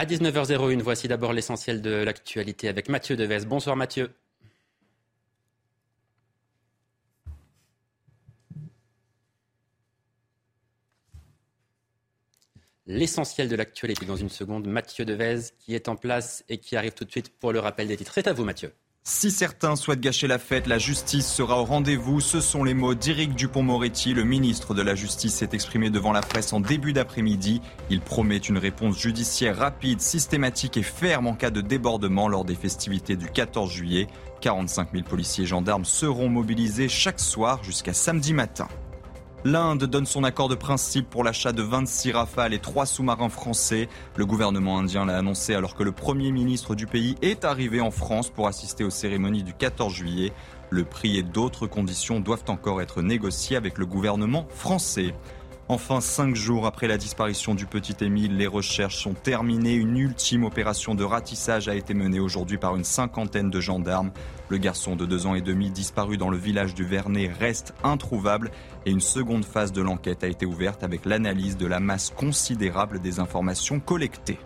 À 19h01, voici d'abord l'essentiel de l'actualité avec Mathieu Deves. Bonsoir Mathieu. L'essentiel de l'actualité dans une seconde, Mathieu Devez qui est en place et qui arrive tout de suite pour le rappel des titres. C'est à vous Mathieu. Si certains souhaitent gâcher la fête, la justice sera au rendez-vous. Ce sont les mots d'Éric Dupont-Moretti. Le ministre de la Justice s'est exprimé devant la presse en début d'après-midi. Il promet une réponse judiciaire rapide, systématique et ferme en cas de débordement lors des festivités du 14 juillet. 45 000 policiers et gendarmes seront mobilisés chaque soir jusqu'à samedi matin. L'Inde donne son accord de principe pour l'achat de 26 rafales et 3 sous-marins français. Le gouvernement indien l'a annoncé alors que le Premier ministre du pays est arrivé en France pour assister aux cérémonies du 14 juillet. Le prix et d'autres conditions doivent encore être négociés avec le gouvernement français. Enfin, cinq jours après la disparition du petit Émile, les recherches sont terminées. Une ultime opération de ratissage a été menée aujourd'hui par une cinquantaine de gendarmes. Le garçon de deux ans et demi disparu dans le village du Vernet reste introuvable et une seconde phase de l'enquête a été ouverte avec l'analyse de la masse considérable des informations collectées.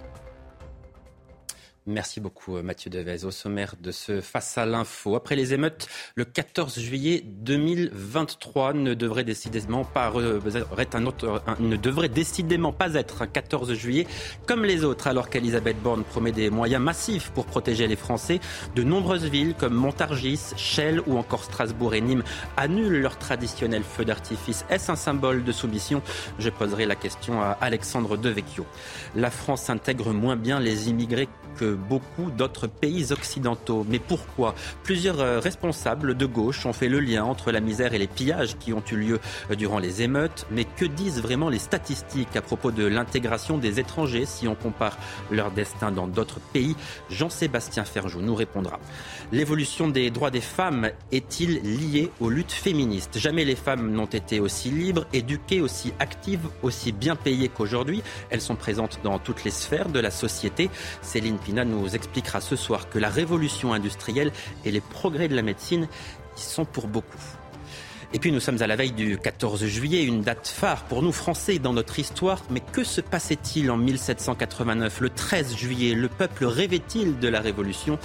Merci beaucoup euh, Mathieu Devez. Au sommaire de ce Face à l'info, après les émeutes, le 14 juillet 2023 ne devrait décidément pas, être un autre, ne devrait décidément pas être un 14 juillet comme les autres, alors qu'Elisabeth Borne promet des moyens massifs pour protéger les Français. De nombreuses villes comme Montargis, Chelles ou encore Strasbourg et Nîmes annulent leur traditionnel feu d'artifice. Est-ce un symbole de soumission? Je poserai la question à Alexandre Devecchio. La France intègre moins bien les immigrés que beaucoup d'autres pays occidentaux. Mais pourquoi Plusieurs euh, responsables de gauche ont fait le lien entre la misère et les pillages qui ont eu lieu euh, durant les émeutes. Mais que disent vraiment les statistiques à propos de l'intégration des étrangers si on compare leur destin dans d'autres pays Jean-Sébastien Ferjou nous répondra. L'évolution des droits des femmes est-il liée aux luttes féministes Jamais les femmes n'ont été aussi libres, éduquées, aussi actives, aussi bien payées qu'aujourd'hui. Elles sont présentes dans toutes les sphères de la société. Céline Pina nous expliquera ce soir que la révolution industrielle et les progrès de la médecine y sont pour beaucoup. Et puis nous sommes à la veille du 14 juillet, une date phare pour nous Français dans notre histoire. Mais que se passait-il en 1789 Le 13 juillet, le peuple rêvait-il de la Révolution?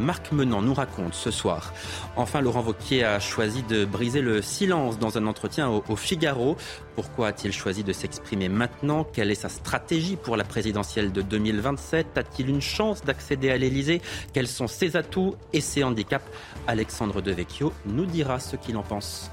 Marc Menant nous raconte ce soir. Enfin, Laurent Vauquier a choisi de briser le silence dans un entretien au, Figaro. Pourquoi a-t-il choisi de s'exprimer maintenant? Quelle est sa stratégie pour la présidentielle de 2027 A-t-il une chance d'accéder à l'Elysée Quels sont ses atouts et ses handicaps? Alexandre Devecchio nous dira ce qu'il en pense.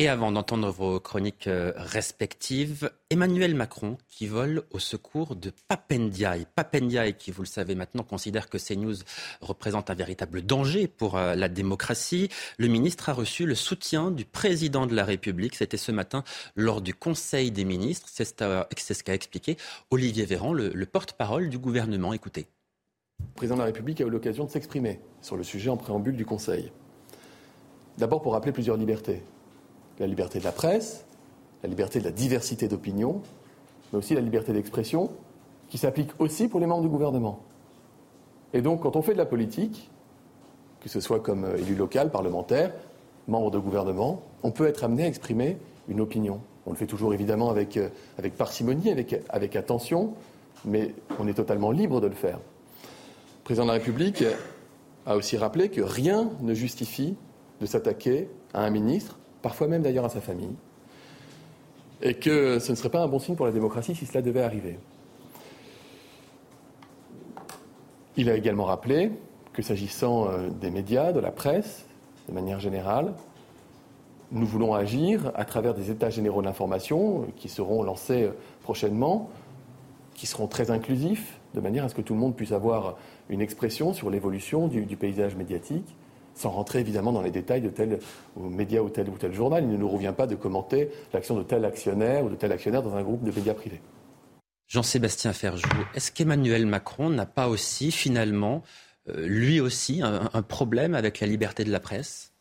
Et avant d'entendre vos chroniques euh, respectives, Emmanuel Macron qui vole au secours de Papendiaï. Papendiaï qui, vous le savez maintenant, considère que CNews représente un véritable danger pour euh, la démocratie. Le ministre a reçu le soutien du président de la République. C'était ce matin lors du Conseil des ministres. C'est ce qu'a expliqué Olivier Véran, le porte-parole du gouvernement. Écoutez. Le président de la République a eu l'occasion de s'exprimer sur le sujet en préambule du Conseil. D'abord pour rappeler plusieurs libertés la liberté de la presse, la liberté de la diversité d'opinion, mais aussi la liberté d'expression, qui s'applique aussi pour les membres du gouvernement. Et donc, quand on fait de la politique, que ce soit comme élu local, parlementaire, membre de gouvernement, on peut être amené à exprimer une opinion. On le fait toujours évidemment avec, euh, avec parcimonie, avec, avec attention, mais on est totalement libre de le faire. Le président de la République a aussi rappelé que rien ne justifie de s'attaquer à un ministre parfois même d'ailleurs à sa famille, et que ce ne serait pas un bon signe pour la démocratie si cela devait arriver. Il a également rappelé que s'agissant euh, des médias, de la presse, de manière générale, nous voulons agir à travers des états généraux d'information qui seront lancés euh, prochainement, qui seront très inclusifs, de manière à ce que tout le monde puisse avoir une expression sur l'évolution du paysage médiatique sans rentrer évidemment dans les détails de tel média ou tel ou tel journal. Il ne nous revient pas de commenter l'action de tel actionnaire ou de tel actionnaire dans un groupe de médias privés. Jean-Sébastien Ferjou, est-ce qu'Emmanuel Macron n'a pas aussi finalement, euh, lui aussi, un, problème avec la liberté de la presse?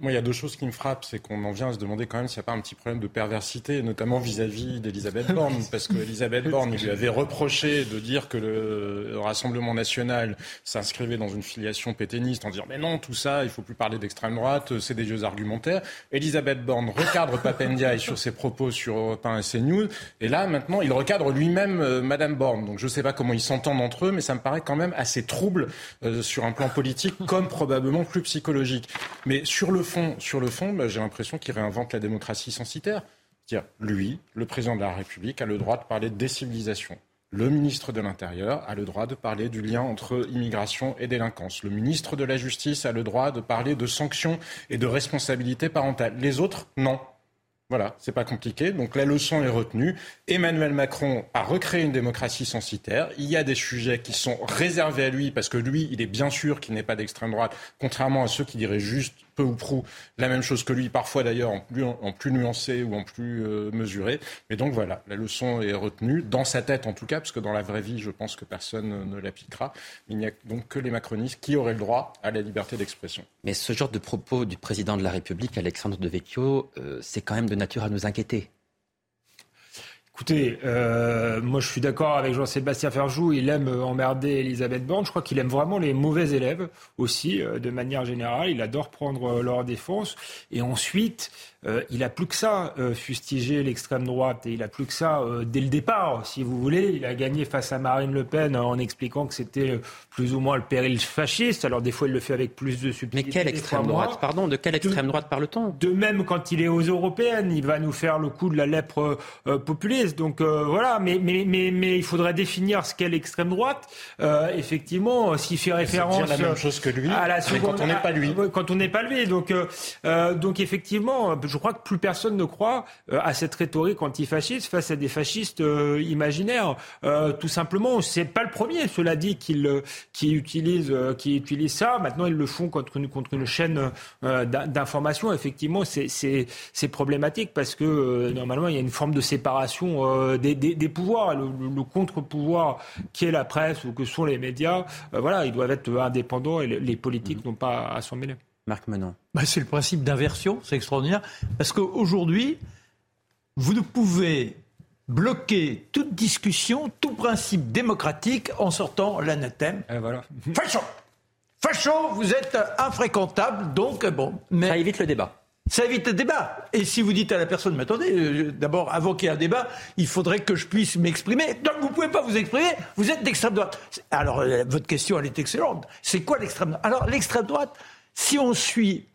Moi, il y a deux choses qui me frappent. C'est qu'on en vient à se demander quand même s'il n'y a pas un petit problème de perversité, notamment vis-à-vis d'Elisabeth Borne. parce qu'Elisabeth Borne lui avait reproché de dire que le Rassemblement national s'inscrivait dans une filiation pétainiste en disant Mais non, tout ça, il ne faut plus parler d'extrême droite, c'est des vieux argumentaires. Elisabeth Borne recadre Papendiaï sur ses propos sur Europe 1 et CNews. Et là, maintenant, il recadre lui-même euh, Madame Borne. Donc je ne sais pas comment ils s'entendent entre eux, mais ça me paraît quand même assez trouble euh, sur un plan politique, comme probablement plus psychologique. Mais sur le fond, sur le fond bah, j'ai l'impression qu'il réinvente la démocratie censitaire. Dire, lui, le président de la République, a le droit de parler de décivilisation. Le ministre de l'Intérieur a le droit de parler du lien entre immigration et délinquance. Le ministre de la Justice a le droit de parler de sanctions et de responsabilité parentale. Les autres, non. Voilà, c'est pas compliqué. Donc la leçon est retenue. Emmanuel Macron a recréé une démocratie censitaire. Il y a des sujets qui sont réservés à lui parce que lui, il est bien sûr qu'il n'est pas d'extrême droite, contrairement à ceux qui diraient juste peu ou prou la même chose que lui, parfois d'ailleurs en plus, en nuancé ou en plus euh, mesuré. Mais donc voilà, la leçon est retenue, dans sa tête en tout cas, parce que dans la vraie vie, je pense que personne ne l'appliquera. Il n'y a donc que les macronistes qui auraient le droit à la liberté d'expression. Mais ce genre de propos du président de la République, Alexandre de Vecchio, euh, c'est quand même de nature à nous inquiéter. Écoutez, euh, moi je suis d'accord avec Jean-Sébastien Ferjou, il aime emmerder Elisabeth Borne, je crois qu'il aime vraiment les mauvais élèves aussi, euh, de manière générale, il adore prendre leur défense, et ensuite, euh, il a plus que ça, euh, fustiger l'extrême droite, et il a plus que ça euh, dès le départ, si vous voulez. Il a gagné face à Marine Le Pen en expliquant que c'était plus ou moins le péril fasciste. Alors des fois, il le fait avec plus de subtilité. Mais quelle extrême droite Pardon, de quelle extrême droite parle-t-on? De même, quand il est aux européennes, il va nous faire le coup de la lèpre Donc voilà, mais, mais, mais, mais il faudrait définir ce qu'est l'extrême droite. effectivement, s'il fait référence dire la même chose que lui, à la seconde, quand on n'est pas lui. Quand on n'est pas lui. Donc, donc effectivement, je crois que plus personne ne croit euh, à cette rhétorique antifasciste face à des fascistes euh, imaginaires. Euh, tout simplement, c'est pas le premier, cela dit, qui, qui, utilise, qui utilise ça. Maintenant, ils le font contre une, contre une chaîne d'information. Effectivement, c'est problématique parce que normalement, il y a une forme de séparation des, des, pouvoirs. Le, contre-pouvoir qui est la presse ou que sont les médias, voilà, ils doivent être indépendants et les, politiques mmh. n'ont pas à s'en mêler. Marc Menon. Bah, c'est le principe d'inversion, c'est extraordinaire. Parce qu'aujourd'hui, vous ne pouvez bloquer toute discussion, tout principe démocratique en sortant l'anathème. Et voilà. Facho Facho, vous êtes infréquentable, donc bon. Mais ça évite le débat. Ça évite le débat. Et si vous dites à la personne, mais attendez, euh, d'abord, avant qu'il y ait un débat, il faudrait que je puisse m'exprimer. Donc vous ne pouvez pas vous exprimer, vous êtes d'extrême droite. Alors, euh, votre question, elle est excellente. C'est quoi l'extrême droite Alors, l'extrême droite, si on suit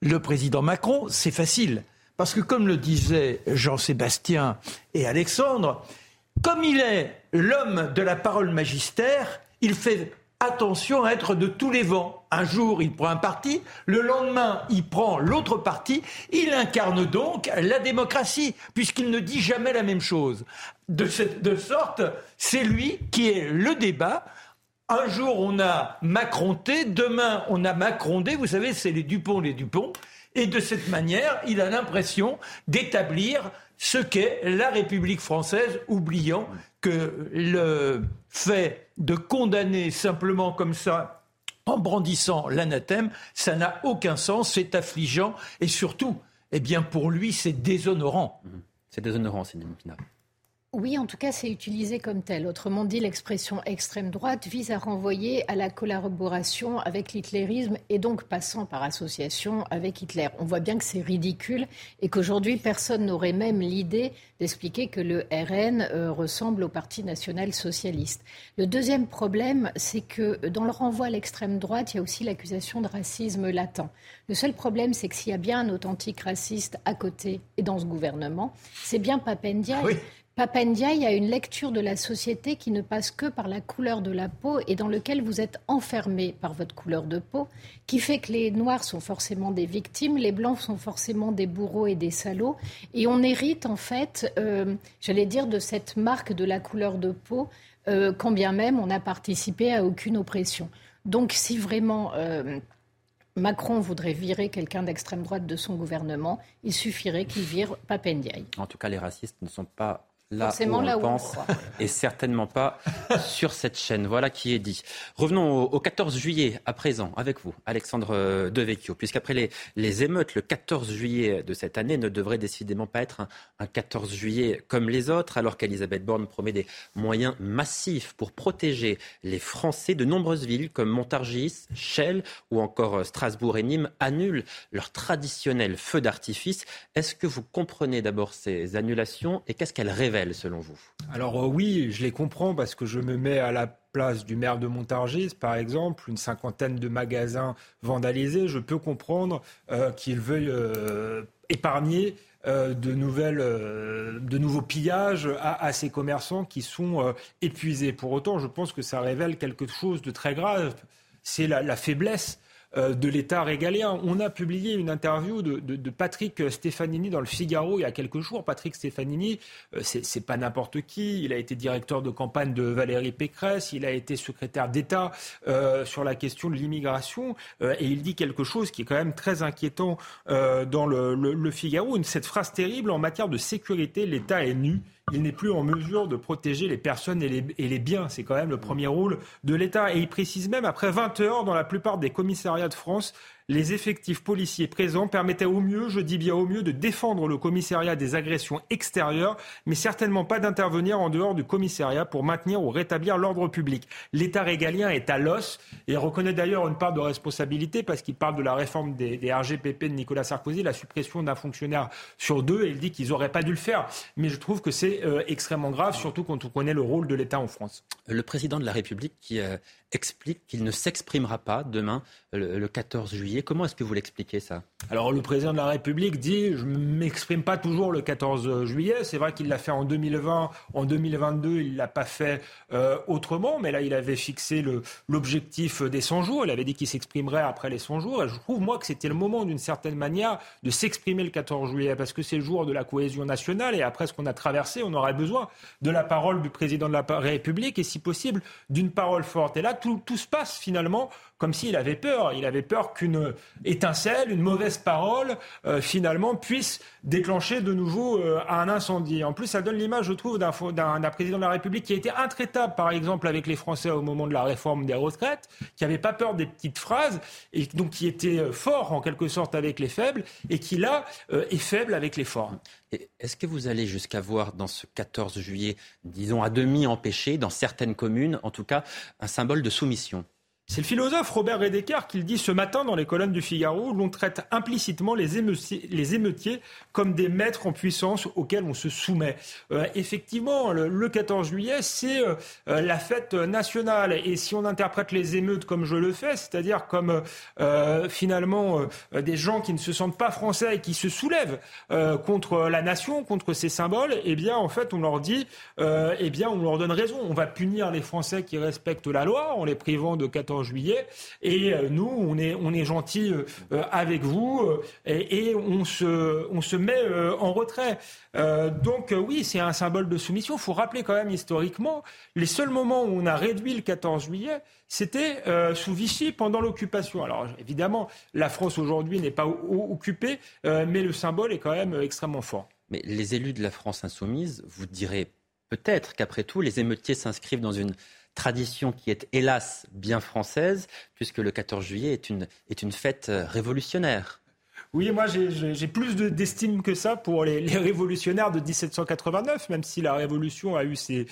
le président Macron, c'est facile. Parce que comme le disaient Jean-Sébastien et Alexandre, comme il est l'homme de la parole magistère, il fait attention à être de tous les vents. Un jour, il prend un parti, le lendemain, il prend l'autre parti. Il incarne donc la démocratie, puisqu'il ne dit jamais la même chose. De, de sorte, c'est lui qui est le débat un jour, on a Macronté, demain, on a Macrondé. Vous savez, c'est les Dupont, les Dupont. Et de cette manière, il a l'impression d'établir ce qu'est la République française, oubliant que le fait de condamner simplement comme ça, en brandissant l'anathème, ça n'a aucun sens, c'est affligeant et surtout, eh bien pour lui, c'est déshonorant. C'est déshonorant, c'est Pinard. Oui, en tout cas, c'est utilisé comme tel. Autrement dit, l'expression extrême droite vise à renvoyer à la collaboration avec l'hitlérisme et donc passant par association avec Hitler. On voit bien que c'est ridicule et qu'aujourd'hui, personne n'aurait même l'idée d'expliquer que le RN euh, ressemble au Parti national socialiste. Le deuxième problème, c'est que dans le renvoi à l'extrême droite, il y a aussi l'accusation de racisme latent. Le seul problème, c'est que s'il y a bien un authentique raciste à côté et dans ce gouvernement, c'est bien Papendia. Papendiaï a une lecture de la société qui ne passe que par la couleur de la peau et dans lequel vous êtes enfermé par votre couleur de peau, qui fait que les Noirs sont forcément des victimes, les Blancs sont forcément des bourreaux et des salauds. Et on hérite en fait, euh, j'allais dire, de cette marque de la couleur de peau, euh, quand bien même on n'a participé à aucune oppression. Donc si vraiment... Euh, Macron voudrait virer quelqu'un d'extrême droite de son gouvernement, il suffirait qu'il vire Papendiaï. En tout cas, les racistes ne sont pas là où on pense et certainement pas sur cette chaîne. Voilà qui est dit. Revenons au, 14 juillet à présent avec vous, Alexandre Devecchio, puisqu'après les, les émeutes, le 14 juillet de cette année ne devrait décidément pas être un, 14 juillet comme les autres, alors qu'Elisabeth Borne promet des moyens massifs pour protéger les Français. De nombreuses villes comme Montargis, Chelles ou encore Strasbourg et Nîmes annulent leur traditionnel feu d'artifice. Est-ce que vous comprenez d'abord ces annulations et qu'est-ce qu'elles révèlent? Selon vous Alors euh, oui, je les comprends parce que je me mets à la place du maire de Montargis, par exemple, une cinquantaine de magasins vandalisés. Je peux comprendre euh, qu'il veuille euh, épargner de, nouvelles, de nouveaux pillages à, ces commerçants qui sont épuisés. Pour autant, je pense que ça révèle quelque chose de très grave. C'est la faiblesse euh, de l'État régalien. On a publié une interview de, Patrick Stefanini dans le Figaro il y a quelques jours. Patrick Stefanini, euh, c'est pas n'importe qui. Il a été directeur de campagne de Valérie Pécresse. Il a été secrétaire d'État euh, sur la question de l'immigration. et il dit quelque chose qui est quand même très inquiétant dans le, le Figaro. Une, cette phrase terrible en matière de sécurité, l'État est nu il n'est plus en mesure de protéger les personnes et les, biens. C'est quand même le premier rôle de l'État. Et il précise même, après 20 heures, dans la plupart des commissariats de France, les effectifs policiers présents permettaient au mieux, je dis bien au mieux, de défendre le commissariat des agressions extérieures, mais certainement pas d'intervenir en dehors du commissariat pour maintenir ou rétablir l'ordre public. L'État régalien est à l'os et reconnaît d'ailleurs une part de responsabilité parce qu'il parle de la réforme des, RGPP de Nicolas Sarkozy, la suppression d'un fonctionnaire sur deux, et il dit qu'ils n'auraient pas dû le faire. Mais je trouve que c'est euh, extrêmement grave, surtout quand on connaît le rôle de l'État en France. Le président de la République qui euh, explique qu'il ne s'exprimera pas demain, le, 14 juillet. Comment est-ce que vous l'expliquez ça? Alors le président de la République dit je ne m'exprime pas toujours le 14 juillet. C'est vrai qu'il l'a fait en 2020, en 2022 il ne l'a pas fait euh, autrement, mais là il avait fixé l'objectif des 100 jours. Il avait dit qu'il s'exprimerait après les 100 jours. Et je trouve moi que c'était le moment d'une certaine manière de s'exprimer le 14 juillet parce que c'est le jour de la cohésion nationale et après ce qu'on a traversé, on aurait besoin de la parole du président de la République et si possible d'une parole forte. Et là tout, se passe finalement comme s'il avait peur. Il avait peur qu'une étincelle, une mauvaise parole, euh, finalement, puisse déclencher de nouveau euh, un incendie. En plus, ça donne l'image, je trouve, d'un président de la République qui a été intraitable, par exemple, avec les Français au moment de la réforme des retraites, qui n'avait pas peur des petites phrases, et donc qui était euh, fort, en quelque sorte, avec les faibles, et qui, là, est faible avec les forts. Est-ce que vous allez jusqu'à voir dans ce 14 juillet, disons à demi empêché, dans certaines communes, en tout cas, un symbole de soumission? C'est le philosophe Robert Redeker qui le dit ce matin dans les colonnes du Figaro, l'on traite implicitement les émeutiers, comme des maîtres en puissance auxquels on se soumet. Euh, effectivement, le, 14 juillet, c'est euh, la fête nationale. Et si on interprète les émeutes comme je le fais, c'est-à-dire comme euh, finalement des gens qui ne se sentent pas français et qui se soulèvent contre la nation, contre ses symboles, eh bien, en fait, on leur dit, eh bien, on leur donne raison. On va punir les Français qui respectent la loi en les privant de 14 juillet. Et euh, nous, on est, on est gentil euh, euh, avec vous et, on, se, on se met en retrait. donc oui, c'est un symbole de soumission. Il faut rappeler quand même historiquement, les seuls moments où on a réduit le 14 juillet, c'était sous Vichy pendant l'occupation. Alors évidemment, la France aujourd'hui n'est pas occupée, mais le symbole est quand même extrêmement fort. Mais les élus de la France insoumise, vous direz peut-être qu'après tout, les émeutiers s'inscrivent dans une tradition qui est hélas bien française, puisque le 14 juillet est une, est une fête euh, révolutionnaire. Oui, moi j'ai plus d'estime que ça pour les, révolutionnaires de 1789, même si la Révolution a eu ses,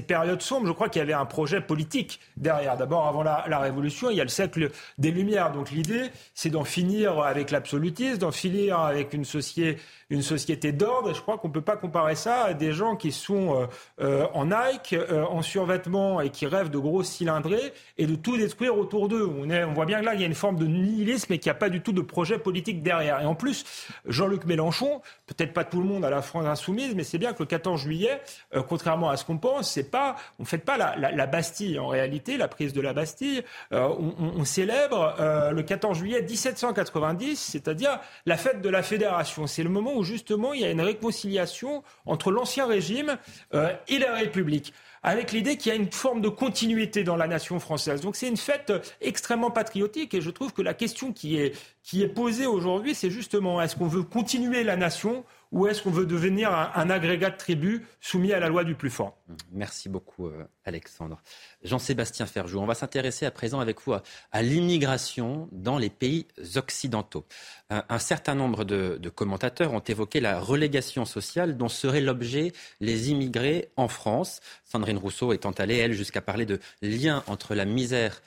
périodes sombres. Je crois qu'il y avait un projet politique derrière. D'abord, avant la, Révolution, il y a le siècle des Lumières. Donc l'idée, c'est d'en finir avec l'absolutisme, d'en finir avec une société d'ordre. Et je crois qu'on ne peut pas comparer ça à des gens qui sont euh, euh, en Nike, euh, en survêtement et qui rêvent de gros cylindrés et de tout détruire autour d'eux. On, on voit bien que là, il y a une forme de nihilisme et qu'il n'y a pas du tout de projet politique derrière. Et en plus, Jean-Luc Mélenchon, peut-être pas tout le monde à la France insoumise, mais c'est bien que le 14 juillet, contrairement à ce qu'on pense, c'est pas, on fait pas la, Bastille. En réalité, la prise de la Bastille, on, on, célèbre le 14 juillet 1790, c'est-à-dire la fête de la Fédération. C'est le moment où justement il y a une réconciliation entre l'ancien régime euh, et la République avec l'idée qu'il y a une forme de continuité dans la nation française. Donc c'est une fête extrêmement patriotique et je trouve que la question qui est, qui est posée aujourd'hui, c'est justement est-ce qu'on veut continuer la nation ou est-ce qu'on veut devenir un, agrégat de tribus soumis à la loi du plus fort? Merci beaucoup, euh, Alexandre. Jean-Sébastien Ferjou, on va s'intéresser à présent avec vous à, l'immigration dans les pays occidentaux. Un, certain nombre de, de, commentateurs ont évoqué la relégation sociale dont seraient l'objet les immigrés en France. Sandrine Rousseau étant allée, elle, jusqu'à parler de lien entre la misère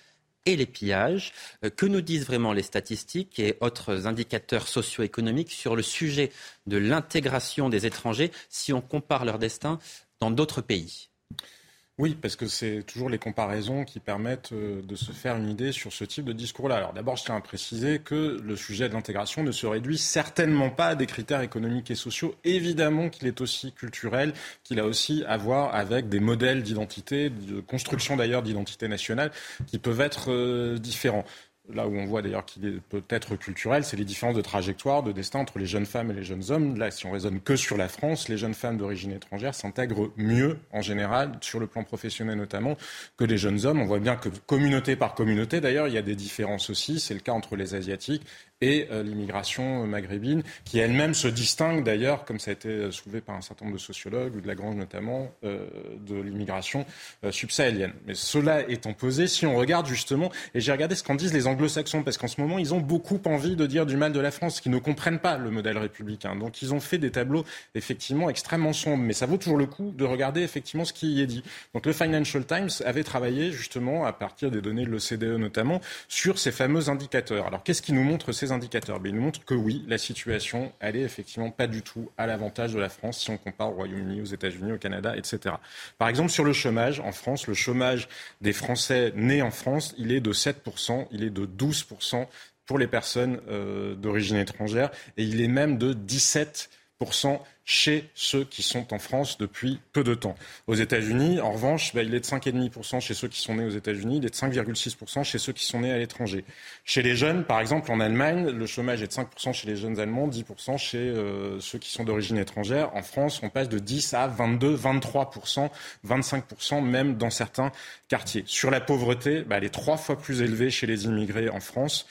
et les pillages. Euh, que nous disent vraiment les statistiques et autres indicateurs socio-économiques sur le sujet de l'intégration des étrangers si on compare leur destin dans d'autres pays? Oui, parce que c'est toujours les comparaisons qui permettent euh, de se faire une idée sur ce type de discours-là. Alors d'abord, je tiens à préciser que le sujet de l'intégration ne se réduit certainement pas à des critères économiques et sociaux. Évidemment qu'il est aussi culturel, qu'il a aussi à voir avec des modèles d'identité, de construction d'ailleurs d'identité nationale, qui peuvent être euh, différents là où on voit d'ailleurs qu'il peut-être culturel, c'est les différences de trajectoire, de destin entre les jeunes femmes et les jeunes hommes. Là, si on raisonne que sur la France, les jeunes femmes d'origine étrangère s'intègrent mieux, en général, sur le plan professionnel notamment, que les jeunes hommes. On voit bien que communauté par communauté, d'ailleurs, il y a des différences aussi. C'est le cas entre les Asiatiques et euh, l'immigration maghrébine, qui elle-même se distingue d'ailleurs, comme ça a été soulevé par un certain nombre de sociologues, ou de Lagrange notamment, euh, de l'immigration euh, subsahélienne. Mais cela étant posé, si on regarde justement, et j'ai regardé ce qu'en disent les anglo-saxons, parce qu'en ce moment, ils ont beaucoup envie de dire du mal de la France, qui ne comprennent pas le modèle républicain. Donc ils ont fait des tableaux effectivement extrêmement sombres, mais ça vaut toujours le coup de regarder effectivement ce qui y est dit. Donc le Financial Times avait travaillé justement, à partir des données de l'OCDE notamment, sur ces fameux indicateurs. Alors qu'est-ce qui nous montre ces indicateurs mais Ils nous montrent que oui, la situation, elle est effectivement pas du tout à l'avantage de la France si on compare au Royaume-Uni, aux États-Unis, au Canada, etc. Par exemple, sur le chômage, en France, le chômage des Français nés en France, il est de 7%, il est de 12% pour les personnes euh, d'origine étrangère et il est même de 17% chez ceux qui sont en France depuis peu de temps. Aux États-Unis, en revanche, bah, il est de 5,5% chez ceux qui sont nés aux États-Unis, il est de 5,6% chez ceux qui sont nés à l'étranger. Chez les jeunes, par exemple, en Allemagne, le chômage est de 5% chez les jeunes Allemands, 10% chez euh, ceux qui sont d'origine étrangère. En France, on passe de 10 à 22, 23%, 25% même dans certains quartiers. Sur la pauvreté, bah, elle est trois fois plus élevée chez les immigrés en France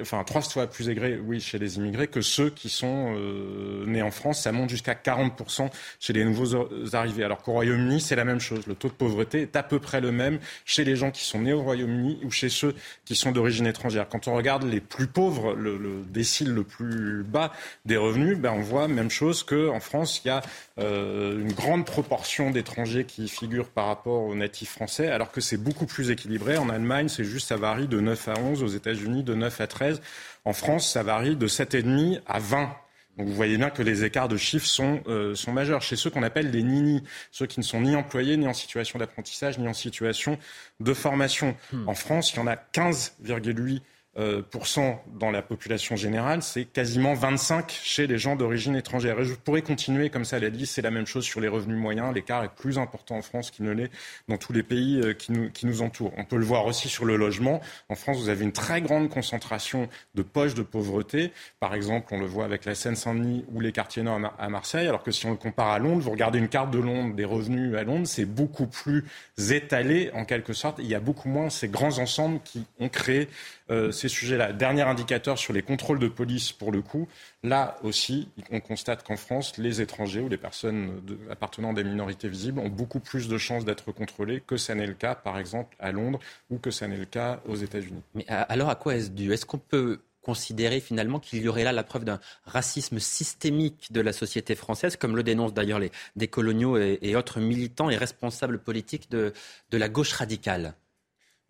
enfin trois fois plus aigris, oui, chez les immigrés que ceux qui sont euh, nés en France. Ça monte jusqu'à 40% chez les nouveaux arrivés. Alors qu'au Royaume-Uni, c'est la même chose. Le taux de pauvreté est à peu près le même chez les gens qui sont nés au Royaume-Uni ou chez ceux qui sont d'origine étrangère. Quand on regarde les plus pauvres, le, le décile le plus bas des revenus, ben on voit même chose qu'en France, il y a euh, une grande proportion d'étrangers qui figurent par rapport aux natifs français, alors que c'est beaucoup plus équilibré. En Allemagne, c'est juste, ça varie de 9 à 11, aux États-Unis de 9 à 13. En France, ça varie de 7,5 à 20. Donc vous voyez bien que les écarts de chiffres sont, euh, sont majeurs. Chez ceux qu'on appelle les nini, ceux qui ne sont ni employés, ni en situation d'apprentissage, ni en situation de formation. Hmm. En France, il y en a 15,8 euh, dans la population générale, c'est quasiment 25 chez les gens d'origine étrangère. Et je pourrais continuer comme ça la liste, c'est la même chose sur les revenus moyens. L'écart est plus important en France qu'il ne l'est dans tous les pays euh, qui, nous, qui nous entourent. On peut le voir aussi sur le logement. En France, vous avez une très grande concentration de poches de pauvreté. Par exemple, on le voit avec la Seine-Saint-Denis ou les quartiers nord à Marseille, alors que si on le compare à Londres, vous regardez une carte de Londres, des revenus à Londres, c'est beaucoup plus étalé en quelque sorte. Il y a beaucoup moins ces grands ensembles qui ont créé euh, ces sujets-là. Dernier indicateur sur les contrôles de police, pour le coup, là aussi, on constate qu'en France, les étrangers ou les personnes appartenant à des minorités visibles ont beaucoup plus de chances d'être contrôlés que ça n'est le cas, par exemple, à Londres ou que ça n'est le cas aux États-Unis. Mais alors, à quoi est-ce dû? Est-ce qu'on peut considérer finalement qu'il y aurait là la preuve d'un racisme systémique de la société française, comme le dénoncent d'ailleurs les décoloniaux et, et, autres militants et responsables politiques de la gauche radicale?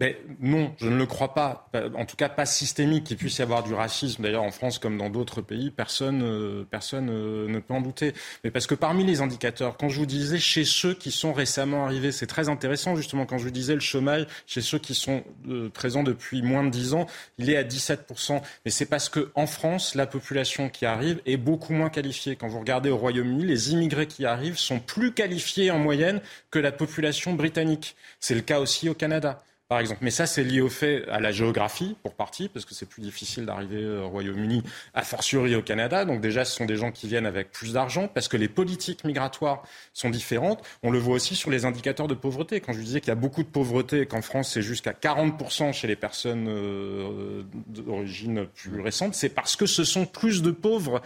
Mais non, je ne le crois pas. En tout cas, pas systémique qu'il puisse y avoir du racisme. D'ailleurs, en France comme dans d'autres pays, personne, euh, personne euh, ne peut en douter. Mais parce que parmi les indicateurs, quand je vous disais chez ceux qui sont récemment arrivés, c'est très intéressant justement quand je vous disais le chômage chez ceux qui sont euh, présents depuis moins de 10 ans, il est à 17%. Mais c'est parce que en France, la population qui arrive est beaucoup moins qualifiée. Quand vous regardez au Royaume-Uni, les immigrés qui arrivent sont plus qualifiés en moyenne que la population britannique. C'est le cas aussi au Canada par exemple. Mais ça, c'est lié au fait à la géographie, pour partie, parce que c'est plus difficile d'arriver au Royaume-Uni, a fortiori au Canada. Donc déjà, ce sont des gens qui viennent avec plus d'argent, parce que les politiques migratoires sont différentes. On le voit aussi sur les indicateurs de pauvreté. Quand je disais qu'il y a beaucoup de pauvreté, qu'en France, c'est jusqu'à 40% chez les personnes euh, d'origine plus récente, c'est parce que ce sont plus de pauvres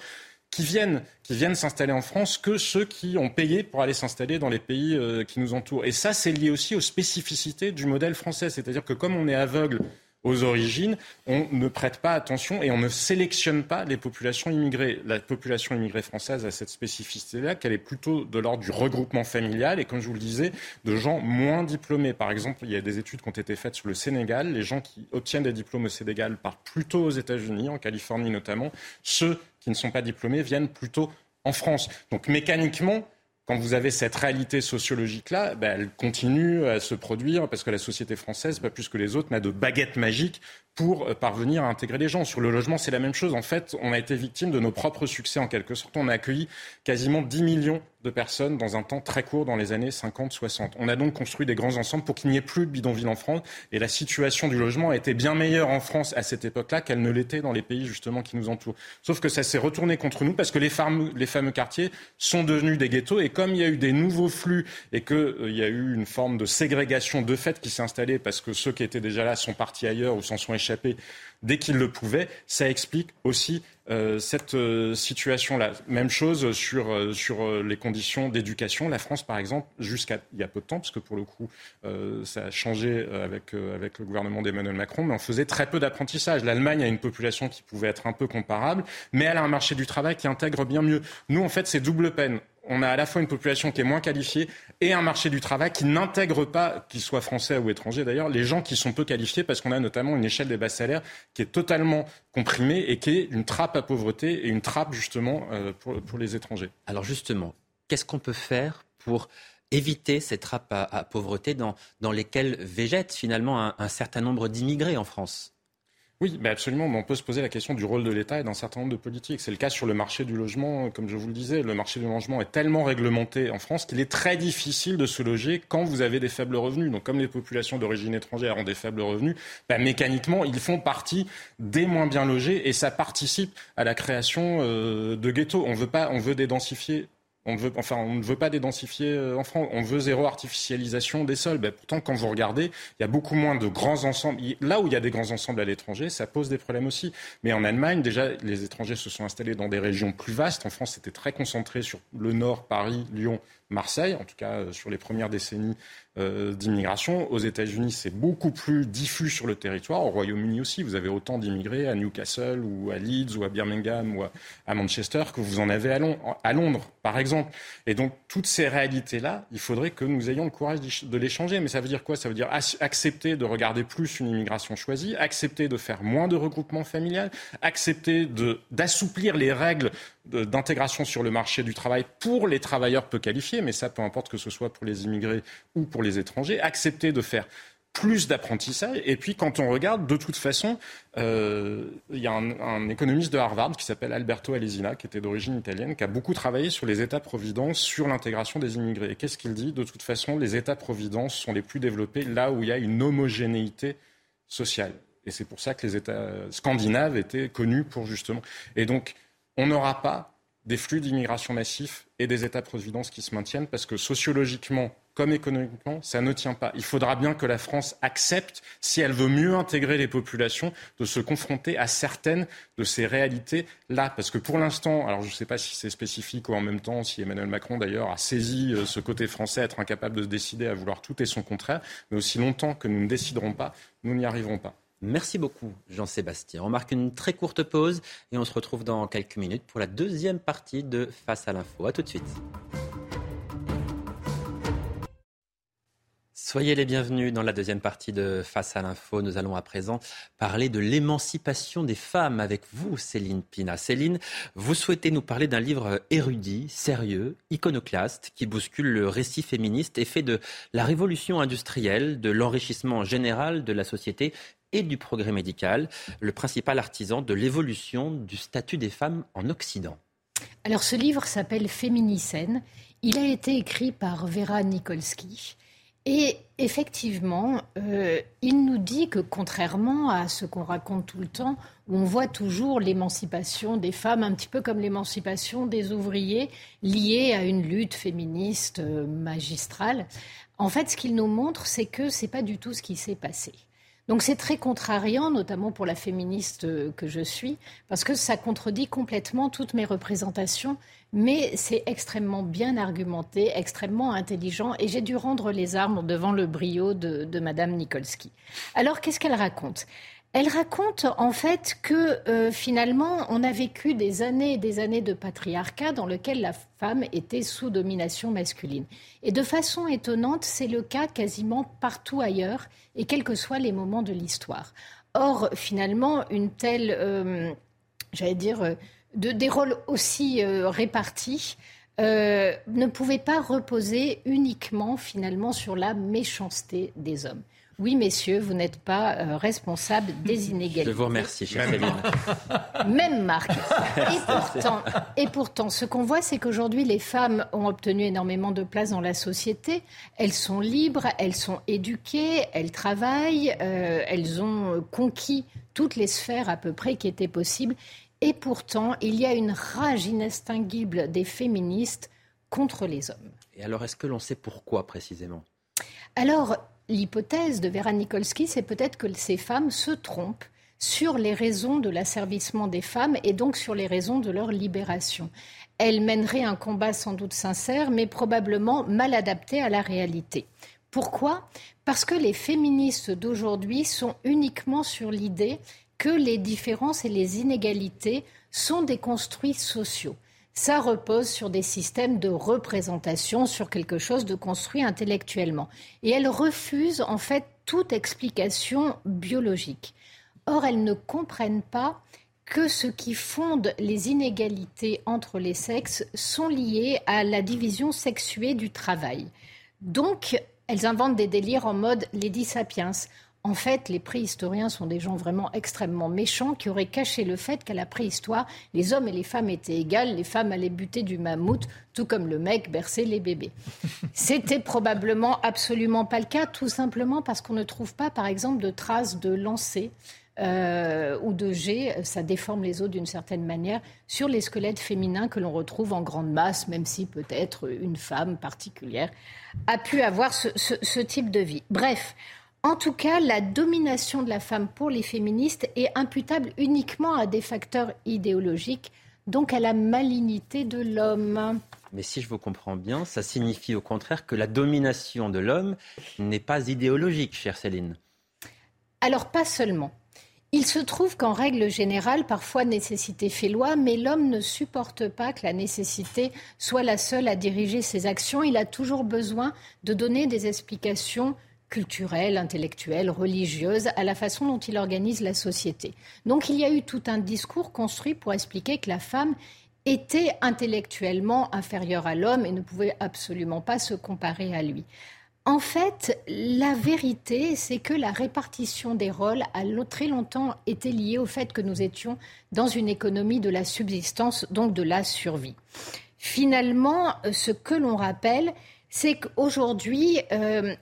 qui viennent, qui viennent s'installer en France que ceux qui ont payé pour aller s'installer dans les pays euh, qui nous entourent. Et ça, c'est lié aussi aux spécificités du modèle français. C'est-à-dire que comme on est aveugle aux origines, on ne prête pas attention et on ne sélectionne pas les populations immigrées. La population immigrée française a cette spécificité-là, qu'elle est plutôt de l'ordre du regroupement familial et, comme je vous le disais, de gens moins diplômés. Par exemple, il y a des études qui ont été faites sur le Sénégal. Les gens qui obtiennent des diplômes au Sénégal partent plutôt aux États-Unis, en Californie notamment. Ceux qui ne sont pas diplômés viennent plutôt en France. Donc mécaniquement, quand vous avez cette réalité sociologique-là, ben, elle continue à se produire parce que la société française, pas plus que les autres, n'a de baguette magique pour euh, parvenir à intégrer les gens. Sur le logement, c'est la même chose. En fait, on a été victime de nos propres succès en quelque sorte. On a accueilli quasiment 10 millions de personnes dans un temps très court dans les années 50-60. On a donc construit des grands ensembles pour qu'il n'y ait plus de bidonvilles en France. Et la situation du logement a été bien meilleure en France à cette époque-là qu'elle ne l'était dans les pays justement qui nous entourent. Sauf que ça s'est retourné contre nous parce que les fameux, quartiers sont devenus des ghettos. Et comme il y a eu des nouveaux flux et qu'il euh, y a eu une forme de ségrégation de fait qui s'est installée parce que ceux qui étaient déjà là sont partis ailleurs ou s'en sont échappés dès qu'ils le pouvaient, ça explique aussi euh, cette euh, situation-là. Même chose sur, euh, les conditions d'éducation. La France, par exemple, jusqu'à il y a peu de temps, parce que pour le coup, ça a changé avec, avec le gouvernement d'Emmanuel Macron, mais on faisait très peu d'apprentissage. L'Allemagne a une population qui pouvait être un peu comparable, mais elle a un marché du travail qui intègre bien mieux. Nous, en fait, c'est double peine on a à la fois une population qui est moins qualifiée et un marché du travail qui n'intègre pas, qu'ils soient français ou étrangers d'ailleurs, les gens qui sont peu qualifiés parce qu'on a notamment une échelle des bas salaires qui est totalement comprimée et qui est une trappe à pauvreté et une trappe justement euh, pour, les étrangers. Alors justement, qu'est-ce qu'on peut faire pour éviter ces trappes à, pauvreté dans, lesquelles végètent finalement un certain nombre d'immigrés en France? Oui, mais absolument. Mais on peut se poser la question du rôle de l'État et d'un certain nombre de politiques. C'est le cas sur le marché du logement, comme je vous le disais. Le marché du logement est tellement réglementé en France qu'il est très difficile de se loger quand vous avez des faibles revenus. Donc, comme les populations d'origine étrangère ont des faibles revenus, bah, mécaniquement, ils font partie des moins bien logés et ça participe à la création euh, de ghettos. On veut pas, on veut dédensifier on, ne veut pas dédensifier euh, en France. On veut zéro artificialisation des sols. Ben, pourtant, quand vous regardez, il y a beaucoup moins de grands ensembles. Là où il y a des grands ensembles à l'étranger, ça pose des problèmes aussi. Mais en Allemagne, déjà, les étrangers se sont installés dans des régions plus vastes. En France, c'était très concentré sur le nord, Paris, Lyon, Marseille, en tout cas euh, sur les premières décennies euh, d'immigration. Aux États-Unis, c'est beaucoup plus diffus sur le territoire. Au Royaume-Uni aussi, vous avez autant d'immigrés à Newcastle ou à Leeds ou à Birmingham ou à, Manchester que vous en avez à, Londres, par exemple. Et donc, toutes ces réalités-là, il faudrait que nous ayons le courage de les changer. Mais ça veut dire quoi? Ça veut dire accepter de regarder plus une immigration choisie, accepter de faire moins de regroupement familial, accepter d'assouplir les règles d'intégration sur le marché du travail pour les travailleurs peu qualifiés, mais ça peu importe que ce soit pour les immigrés ou pour les étrangers, accepter de faire plus d'apprentissage. Et puis, quand on regarde, de toute façon, euh, il y a un, économiste de Harvard qui s'appelle Alberto Alesina, qui était d'origine italienne, qui a beaucoup travaillé sur les États-providence, sur l'intégration des immigrés. Et qu'est-ce qu'il dit? De toute façon, les États-providence sont les plus développés là où il y a une homogénéité sociale. Et c'est pour ça que les États scandinaves étaient connus pour justement. Et donc, on n'aura pas des flux d'immigration massifs et des États-providence qui se maintiennent parce que sociologiquement comme économiquement, ça ne tient pas. Il faudra bien que la France accepte, si elle veut mieux intégrer les populations, de se confronter à certaines de ces réalités-là. Parce que pour l'instant, alors je ne sais pas si c'est spécifique ou en même temps, si Emmanuel Macron d'ailleurs a saisi euh, ce côté français, être incapable de se décider à vouloir tout et son contraire, mais aussi longtemps que nous ne déciderons pas, nous n'y arriverons pas. Merci beaucoup, Jean-Sébastien. On marque une très courte pause et on se retrouve dans quelques minutes pour la deuxième partie de Face à l'info. A tout de suite. Soyez les bienvenus dans la deuxième partie de Face à l'info. Nous allons à présent parler de l'émancipation des femmes avec vous, Céline Pina. Céline, vous souhaitez nous parler d'un livre érudit, sérieux, iconoclaste, qui bouscule le récit féministe et fait de la révolution industrielle, de l'enrichissement général de la société et du progrès médical, le principal artisan de l'évolution du statut des femmes en Occident. Alors ce livre s'appelle Féminicène. Il a été écrit par Vera Nikolsky. Et effectivement, euh, il nous dit que contrairement à ce qu'on raconte tout le temps, où on voit toujours l'émancipation des femmes, un petit peu comme l'émancipation des ouvriers, liée à une lutte féministe euh, magistrale, en fait, ce qu'il nous montre, c'est que ce n'est pas du tout ce qui s'est passé. Donc c'est très contrariant, notamment pour la féministe que je suis, parce que ça contredit complètement toutes mes représentations, mais c'est extrêmement bien argumenté, extrêmement intelligent, et j'ai dû rendre les armes devant le brio de, de Madame Nikolski. Alors qu'est-ce qu'elle raconte? Elle raconte en fait que euh, finalement, on a vécu des années et des années de patriarcat dans lequel la femme était sous domination masculine. Et de façon étonnante, c'est le cas quasiment partout ailleurs et quels que soient les moments de l'histoire. Or, finalement, une telle, euh, j'allais dire, euh, de, des rôles aussi répartis ne pouvait pas reposer uniquement finalement sur la méchanceté des hommes. Oui, messieurs, vous n'êtes pas euh, responsables des inégalités. Je vous remercie, chère Céline. Même Marc. Et pourtant, et pourtant ce qu'on voit, c'est qu'aujourd'hui, les femmes ont obtenu énormément de place dans la société. Elles sont libres, elles sont éduquées, elles travaillent, euh, elles ont conquis toutes les sphères à peu près qui étaient possibles. Et pourtant, il y a une rage inextinguible des féministes contre les hommes. Et alors, est-ce que l'on sait pourquoi précisément? Alors, l'hypothèse de Vera Nikolsky, c'est peut-être que ces femmes se trompent sur les raisons de l'asservissement des femmes et donc sur les raisons de leur libération. Elles mèneraient un combat sans doute sincère, mais probablement mal adapté à la réalité. Pourquoi? Parce que les féministes d'aujourd'hui sont uniquement sur l'idée que les différences et les inégalités sont des construits sociaux ça repose sur des systèmes de représentation, sur quelque chose de construit intellectuellement. Et elles refusent en fait toute explication biologique. Or, elles ne comprennent pas que ce qui fonde les inégalités entre les sexes sont liées à la division sexuée du travail. Donc, elles inventent des délires en mode Lady Sapiens. En fait, les préhistoriens sont des gens vraiment extrêmement méchants qui auraient caché le fait qu'à la préhistoire, les hommes et les femmes étaient égales, les femmes allaient buter du mammouth, tout comme le mec berçait les bébés. C'était probablement absolument pas le cas, tout simplement parce qu'on ne trouve pas, par exemple, de traces de lancer. Euh, ou de G, ça déforme les os d'une certaine manière, sur les squelettes féminins que l'on retrouve en grande masse, même si peut-être une femme particulière a pu avoir ce type de vie. Bref, en tout cas, la domination de la femme pour les féministes est imputable uniquement à des facteurs idéologiques, donc à la malignité de l'homme. Mais si je vous comprends bien, ça signifie au contraire que la domination de l'homme n'est pas idéologique, chère Céline. Alors pas seulement. Il se trouve qu'en règle générale, parfois nécessité fait loi, mais l'homme ne supporte pas que la nécessité soit la seule à diriger ses actions. Il a toujours besoin de donner des explications culturelle, intellectuelle, religieuse, à la façon dont il organise la société. Donc il y a eu tout un discours construit pour expliquer que la femme était intellectuellement inférieure à l'homme et ne pouvait absolument pas se comparer à lui. En fait, la vérité, c'est que la répartition des rôles a très longtemps été liée au fait que nous étions dans une économie de la subsistance, donc de la survie. Finalement, ce que l'on rappelle, c'est qu'aujourd'hui, euh,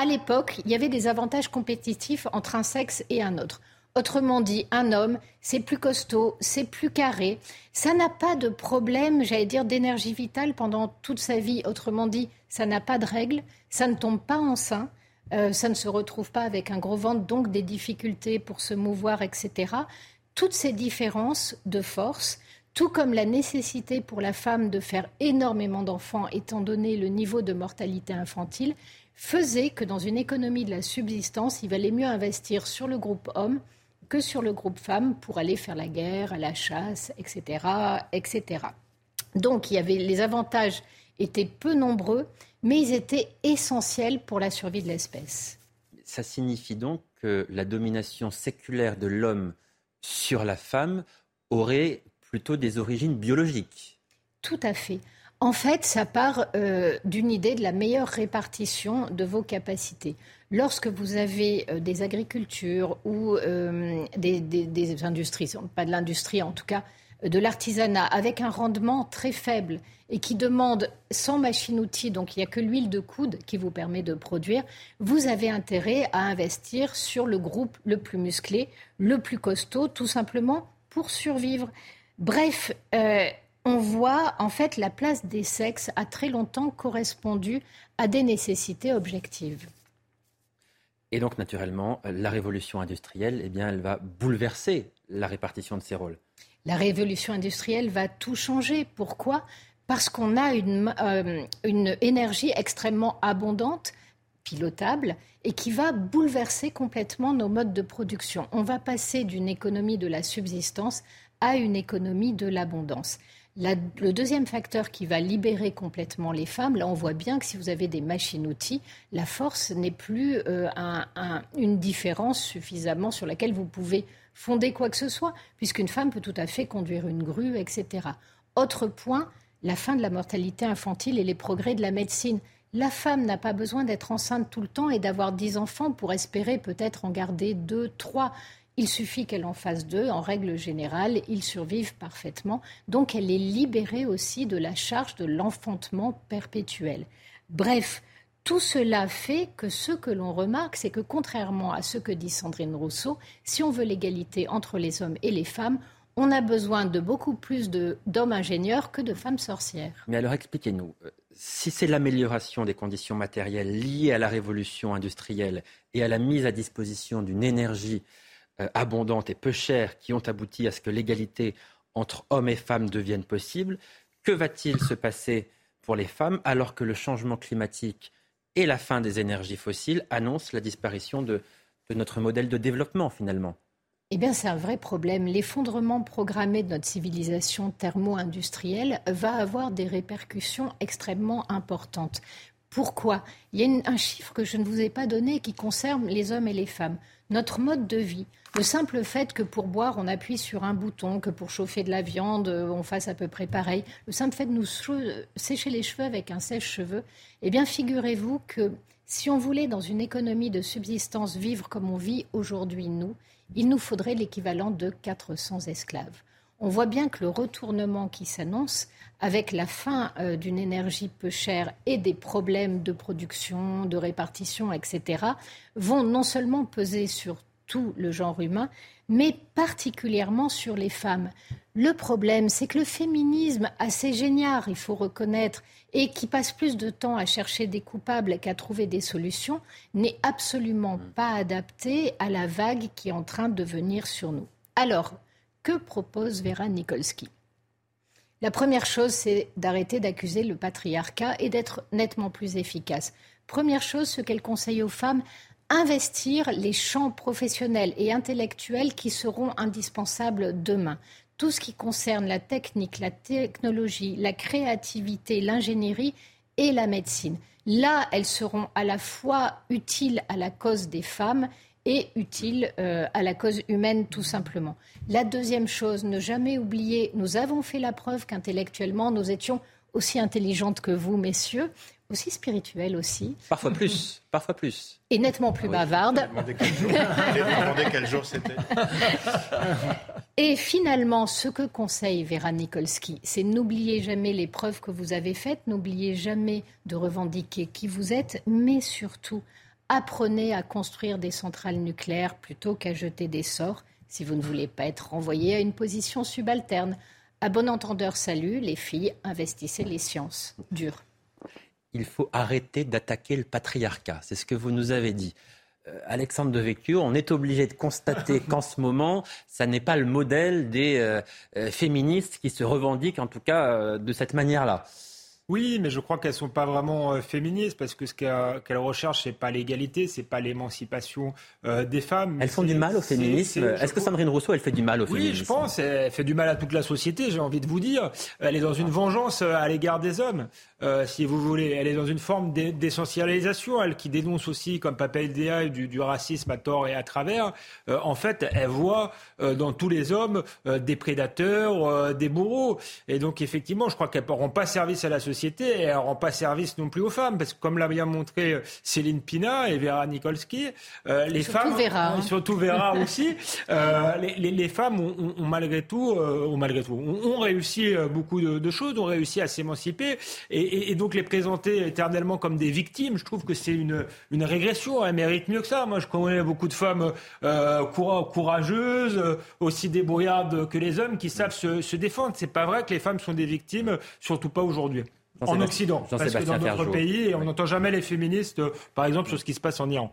à l'époque, il y avait des avantages compétitifs entre un sexe et un autre. Autrement dit, un homme, c'est plus costaud, c'est plus carré. Ça n'a pas de problème, j'allais dire, d'énergie vitale pendant toute sa vie. Autrement dit, ça n'a pas de règles, ça ne tombe pas enceint, euh, ça ne se retrouve pas avec un gros ventre, donc des difficultés pour se mouvoir, etc. Toutes ces différences de force, tout comme la nécessité pour la femme de faire énormément d'enfants, étant donné le niveau de mortalité infantile, faisait que dans une économie de la subsistance, il valait mieux investir sur le groupe homme que sur le groupe femme pour aller faire la guerre, à la chasse, etc., etc. Donc, il y avait les avantages étaient peu nombreux, mais ils étaient essentiels pour la survie de l'espèce. Ça signifie donc que la domination séculaire de l'homme sur la femme aurait plutôt des origines biologiques. Tout à fait. En fait, ça part euh, d'une idée de la meilleure répartition de vos capacités. Lorsque vous avez euh, des agricultures ou euh, des, industries, pas de l'industrie en tout cas, de l'artisanat avec un rendement très faible et qui demande sans machine-outil, donc il n'y a que l'huile de coude qui vous permet de produire, vous avez intérêt à investir sur le groupe le plus musclé, le plus costaud, tout simplement pour survivre. Bref, on voit en fait la place des sexes a très longtemps correspondu à des nécessités objectives. Et donc, naturellement, la révolution industrielle, eh bien, elle va bouleverser la répartition de ces rôles. La révolution industrielle va tout changer. Pourquoi? Parce qu'on a une, euh, une énergie extrêmement abondante, pilotable, et qui va bouleverser complètement nos modes de production. On va passer d'une économie de la subsistance à une économie de l'abondance le deuxième facteur qui va libérer complètement les femmes, là on voit bien que si vous avez des machines-outils, la force n'est plus euh, une différence suffisamment sur laquelle vous pouvez fonder quoi que ce soit, puisqu'une femme peut tout à fait conduire une grue, etc. Autre point, la fin de la mortalité infantile et les progrès de la médecine. La femme n'a pas besoin d'être enceinte tout le temps et d'avoir dix enfants pour espérer peut-être en garder deux, trois. Il suffit qu'elle en fasse deux. En règle générale, ils survivent parfaitement. Donc elle est libérée aussi de la charge de l'enfantement perpétuel. Bref, tout cela fait que ce que l'on remarque, c'est que contrairement à ce que dit Sandrine Rousseau, si on veut l'égalité entre les hommes et les femmes, on a besoin de beaucoup plus d'hommes ingénieurs que de femmes sorcières. Mais alors expliquez-nous, euh, si c'est l'amélioration des conditions matérielles liées à la révolution industrielle et à la mise à disposition d'une énergie abondantes et peu chères qui ont abouti à ce que l'égalité entre hommes et femmes devienne possible. Que va-t-il se passer pour les femmes alors que le changement climatique et la fin des énergies fossiles annoncent la disparition de, notre modèle de développement finalement? Eh bien, c'est un vrai problème. L'effondrement programmé de notre civilisation thermo-industrielle va avoir des répercussions extrêmement importantes. Pourquoi? Il y a un chiffre que je ne vous ai pas donné qui concerne les hommes et les femmes. Notre mode de vie, le simple fait que pour boire, on appuie sur un bouton, que pour chauffer de la viande, euh, on fasse à peu près pareil, le simple fait de nous sécher les cheveux avec un sèche-cheveux, eh bien, figurez-vous que si on voulait, dans une économie de subsistance, vivre comme on vit aujourd'hui, nous, il nous faudrait l'équivalent de 400 esclaves. On voit bien que le retournement qui s'annonce, avec la fin euh, d'une énergie peu chère et des problèmes de production, de répartition, etc., vont non seulement peser sur tout le genre humain, mais particulièrement sur les femmes. Le problème, c'est que le féminisme, assez génial, il faut reconnaître, et qui passe plus de temps à chercher des coupables qu'à trouver des solutions, n'est absolument mm. pas adapté à la vague qui est en train de venir sur nous. Alors, que propose Vera Nikolsky La première chose, c'est d'arrêter d'accuser le patriarcat et d'être nettement plus efficace. Première chose, ce qu'elle conseille aux femmes, investir les champs professionnels et intellectuels qui seront indispensables demain. Tout ce qui concerne la technique, la technologie, la créativité, l'ingénierie et la médecine. Là, elles seront à la fois utiles à la cause des femmes et utiles euh, à la cause humaine tout simplement. La deuxième chose, ne jamais oublier, nous avons fait la preuve qu'intellectuellement, nous étions aussi intelligentes que vous, messieurs aussi spirituelle aussi. Parfois plus, parfois plus. Et nettement plus ah bavarde. quel jour c'était. Et finalement, ce que conseille Vera Nikolsky, c'est n'oubliez jamais les preuves que vous avez faites, n'oubliez jamais de revendiquer qui vous êtes, mais surtout, apprenez à construire des centrales nucléaires plutôt qu'à jeter des sorts si vous ne voulez pas être renvoyé à une position subalterne. À bon entendeur, salut, les filles, investissez les sciences. Dur il faut arrêter d'attaquer le patriarcat. C'est ce que vous nous avez dit. Euh, Alexandre de Vecchio, on est obligé de constater qu'en ce moment, ça n'est pas le modèle des euh, euh, féministes qui se revendiquent, en tout cas, de cette manière-là. Oui, mais je crois qu'elles sont pas vraiment euh, féministes parce que ce qu'elles recherchent, c'est pas l'égalité, c'est pas l'émancipation euh, des femmes. Elles font du mal au féminisme. Est-ce que Sandrine Rousseau, elle fait du mal au féminisme Oui, je pense. Elle fait du mal à toute la société. J'ai envie de vous dire. Elle est dans une vengeance euh, à l'égard des hommes, si vous voulez. Elle est dans une forme d'essentialisation. Elle qui dénonce aussi, comme Papel du, du racisme à tort et à travers. en fait, elle voit dans tous les hommes des prédateurs, des bourreaux. Et donc, effectivement, je crois qu'elles ne pas service à la société et elle rend pas service non plus aux femmes parce que comme l'a bien montré euh, Céline Pina et Vera Nikolsky, euh, les surtout femmes, Vera, surtout Vera aussi, euh, les, les, femmes ont, malgré tout, ont malgré tout, ont, réussi beaucoup de, choses, ont réussi à s'émanciper et, et, donc les présenter éternellement comme des victimes, je trouve que c'est une, une régression. Elles méritent mieux que ça. Moi, je connais beaucoup de femmes courageuses, aussi débrouillardes que les hommes, qui savent se, se défendre. C'est pas vrai que les femmes sont des victimes, surtout pas aujourd'hui en Occident. Parce que dans d'autres pays, on n'entend jamais les féministes, euh, par exemple, sur ce qui se passe en Iran.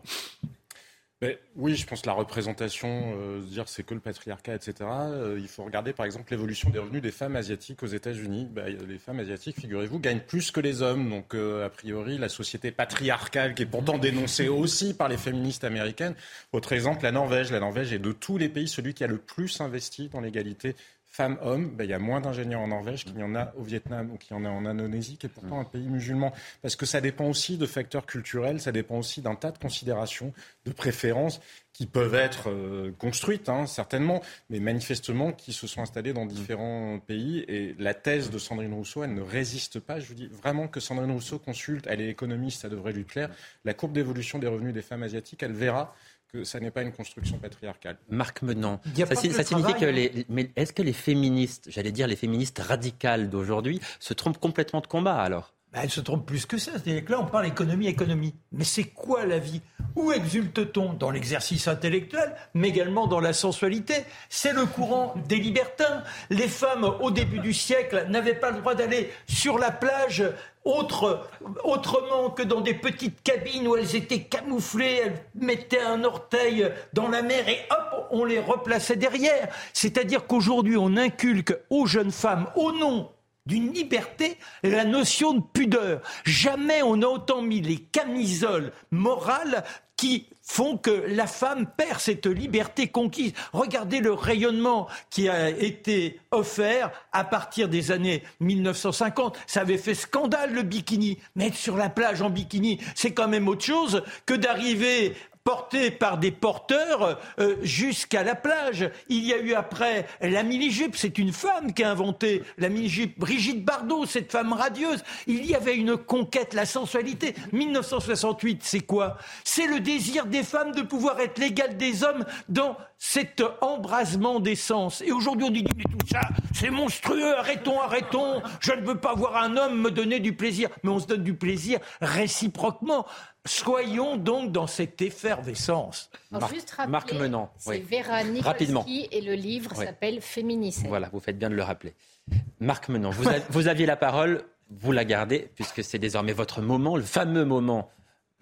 oui, je pense que la représentation, euh, dire c'est que le patriarcat, etc. Euh, il faut regarder par exemple l'évolution des revenus des femmes asiatiques aux États-Unis. Bah, les femmes asiatiques, figurez-vous, gagnent plus que les hommes. Donc euh, a priori, la société patriarcale, qui est pourtant dénoncée aussi par les féministes américaines. Autre exemple, la Norvège. La Norvège est de tous les pays celui qui a le plus investi dans l'égalité femmes-hommes, ben, il y a moins d'ingénieurs en Norvège qu'il y en a au Vietnam ou qu'il y en a en Indonésie, qui est pourtant un pays musulman. Parce que ça dépend aussi de facteurs culturels, ça dépend aussi d'un tas de considérations, de préférences qui peuvent être euh, construites, hein, certainement, mais manifestement qui se sont installées dans différents pays. Et la thèse de Sandrine Rousseau, elle ne résiste pas. Je vous dis vraiment que Sandrine Rousseau consulte, elle est économiste, ça devrait lui plaire. La courbe d'évolution des revenus des femmes asiatiques, elle verra que ça n'est pas une construction patriarcale. Marc Menant, ça, signifie que les, hein. mais est-ce que les féministes, j'allais dire les féministes radicales d'aujourd'hui, se trompent complètement de combat alors? Bah, Elles se trompent plus que ça. C'est-à-dire que là, on parle économie, économie. Mais c'est quoi la vie? Où exulte-t-on? Dans l'exercice intellectuel, mais également dans la sensualité. C'est le courant des libertins. Les femmes, au début du siècle, n'avaient pas le droit d'aller sur la plage autre, autrement que dans des petites cabines où elles étaient camouflées, elles mettaient un orteil dans la mer et hop, on les replaçait derrière. C'est-à-dire qu'aujourd'hui, on inculque aux jeunes femmes, au nom d'une liberté, la notion de pudeur. Jamais on n'a autant mis les camisoles morales qui font que la femme perd cette liberté conquise. Regardez le rayonnement qui a été offert à partir des années 1950. Ça avait fait scandale le bikini. Mais être sur la plage en bikini, c'est quand même autre chose que d'arriver porté par des porteurs euh, jusqu'à la plage. Il y a eu après la mini-jupe, c'est une femme qui a inventé la mini-jupe. Brigitte Bardot, cette femme radieuse. Il y avait une conquête, la sensualité. 1968, c'est quoi? C'est le désir des femmes de pouvoir être l'égal des hommes dans cet embrasement d'essence. Et aujourd'hui, on dit, mais tout ça, c'est monstrueux, arrêtons, arrêtons, je ne veux pas voir un homme me donner du plaisir. Mais on se donne du plaisir réciproquement. Soyons donc dans cette effervescence. Marc, juste Menant. C'est Vera Nikolsky et le livre s'appelle Féminicide. Voilà, vous faites bien de le rappeler. Marc Menant, vous, aviez la parole, vous la gardez, puisque c'est désormais votre moment, le fameux moment.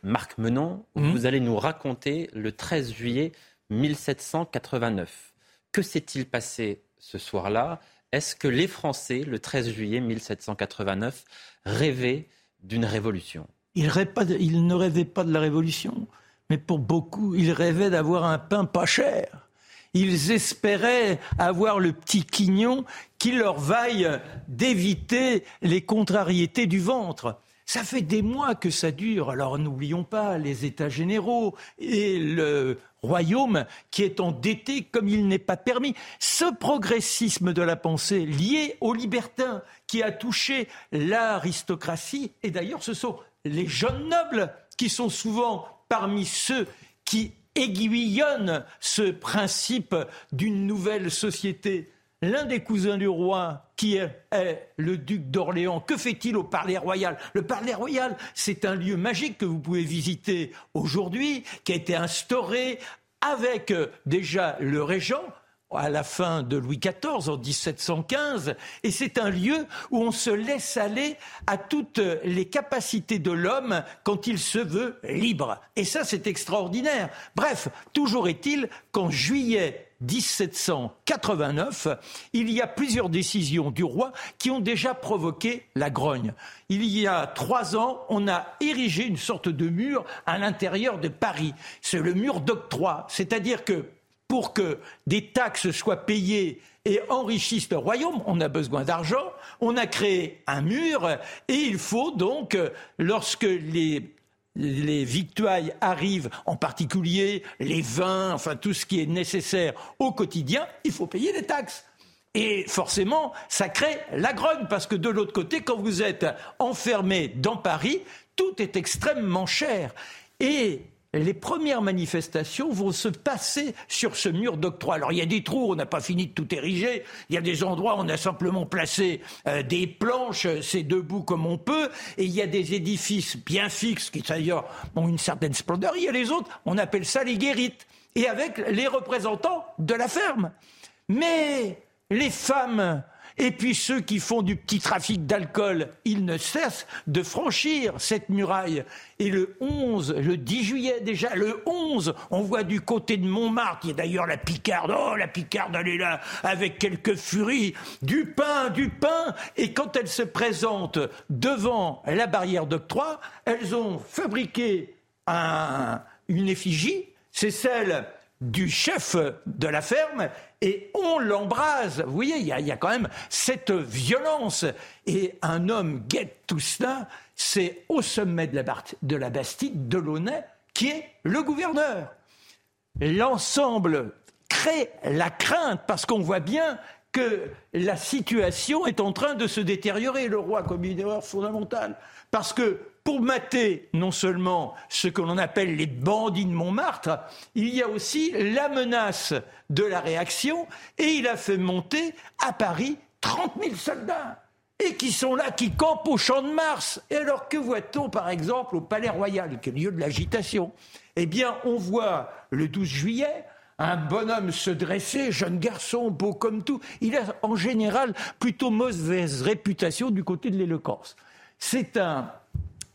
Marc Menant, mhm. vous allez nous raconter le 13 juillet 1789. Que s'est-il passé ce soir-là? Est-ce que les Français, le 13 juillet 1789, rêvaient d'une révolution? Il, ne rêvait pas de la révolution, mais pour beaucoup, ils rêvaient d'avoir un pain pas cher. Ils espéraient avoir le petit quignon qui leur vaille d'éviter les contrariétés du ventre. Ça fait des mois que ça dure. Alors n'oublions pas les États généraux et le royaume qui est endetté comme il n'est pas permis. Ce progressisme de la pensée lié aux libertins qui a touché l'aristocratie, et d'ailleurs ce sont les jeunes nobles, qui sont souvent parmi ceux qui aiguillonnent ce principe d'une nouvelle société. L'un des cousins du roi, qui est, le duc d'Orléans, que fait-il au Palais Royal? Le Palais Royal, c'est un lieu magique que vous pouvez visiter aujourd'hui, qui a été instauré avec euh, déjà le régent, à la fin de Louis XIV, en 1715, et c'est un lieu où on se laisse aller à toutes les capacités de l'homme quand il se veut libre. Et ça, c'est extraordinaire. Bref, toujours est-il qu'en juillet 1789, il y a plusieurs décisions du roi qui ont déjà provoqué la grogne. Il y a trois ans, on a érigé une sorte de mur à l'intérieur de Paris. C'est le mur d'octroi, c'est-à-dire que pour que des taxes soient payées et enrichissent le royaume, on a besoin d'argent, on a créé un mur et il faut donc, lorsque les les victuailles arrivent, en particulier les vins, enfin tout ce qui est nécessaire au quotidien, il faut payer des taxes. Et forcément, ça crée la grogne, parce que de l'autre côté, quand vous êtes enfermé dans Paris, tout est extrêmement cher. Et les premières manifestations vont se passer sur ce mur d'octroi. Alors il y a des trous, on n'a pas fini de tout ériger. Il y a des endroits où on a simplement placé euh, des planches, c'est debout comme on peut. Et il y a des édifices bien fixes qui d'ailleurs ont une certaine splendeur. Il y a les autres, on appelle ça les guérites. Et avec les représentants de la ferme. Mais les femmes Et puis ceux qui font du petit trafic d'alcool, ils ne cessent de franchir cette muraille. Et le 11, le 10 juillet déjà, le 11, on voit du côté de Montmartre, il y a d'ailleurs la Picarde, oh la Picarde, elle est là, avec quelques furies, du pain, du pain. Et quand elles se présentent devant la barrière d'octroi, elles ont fabriqué une effigie, c'est celle du chef de la ferme et on l'embrase. Vous voyez, il y, a, quand même cette violence. Et un homme guette tout cela, c'est au sommet de la, de la Bastille, Delaunay, qui est le gouverneur. L'ensemble crée la crainte parce qu'on voit bien que la situation est en train de se détériorer. Le roi comme une erreur fondamentale. Parce que pour mater non seulement ce que l'on appelle les bandits de Montmartre, il y a aussi la menace de la réaction et il a fait monter à Paris 30 000 soldats et qui sont là, qui campent au champ de Mars. Et alors que voit-on par exemple au Palais Royal, qui est le lieu de l'agitation? Eh bien, on voit le 12 juillet un bonhomme se dresser, jeune garçon, beau comme tout. Il a en général plutôt mauvaise réputation du côté de l'éloquence. C'est un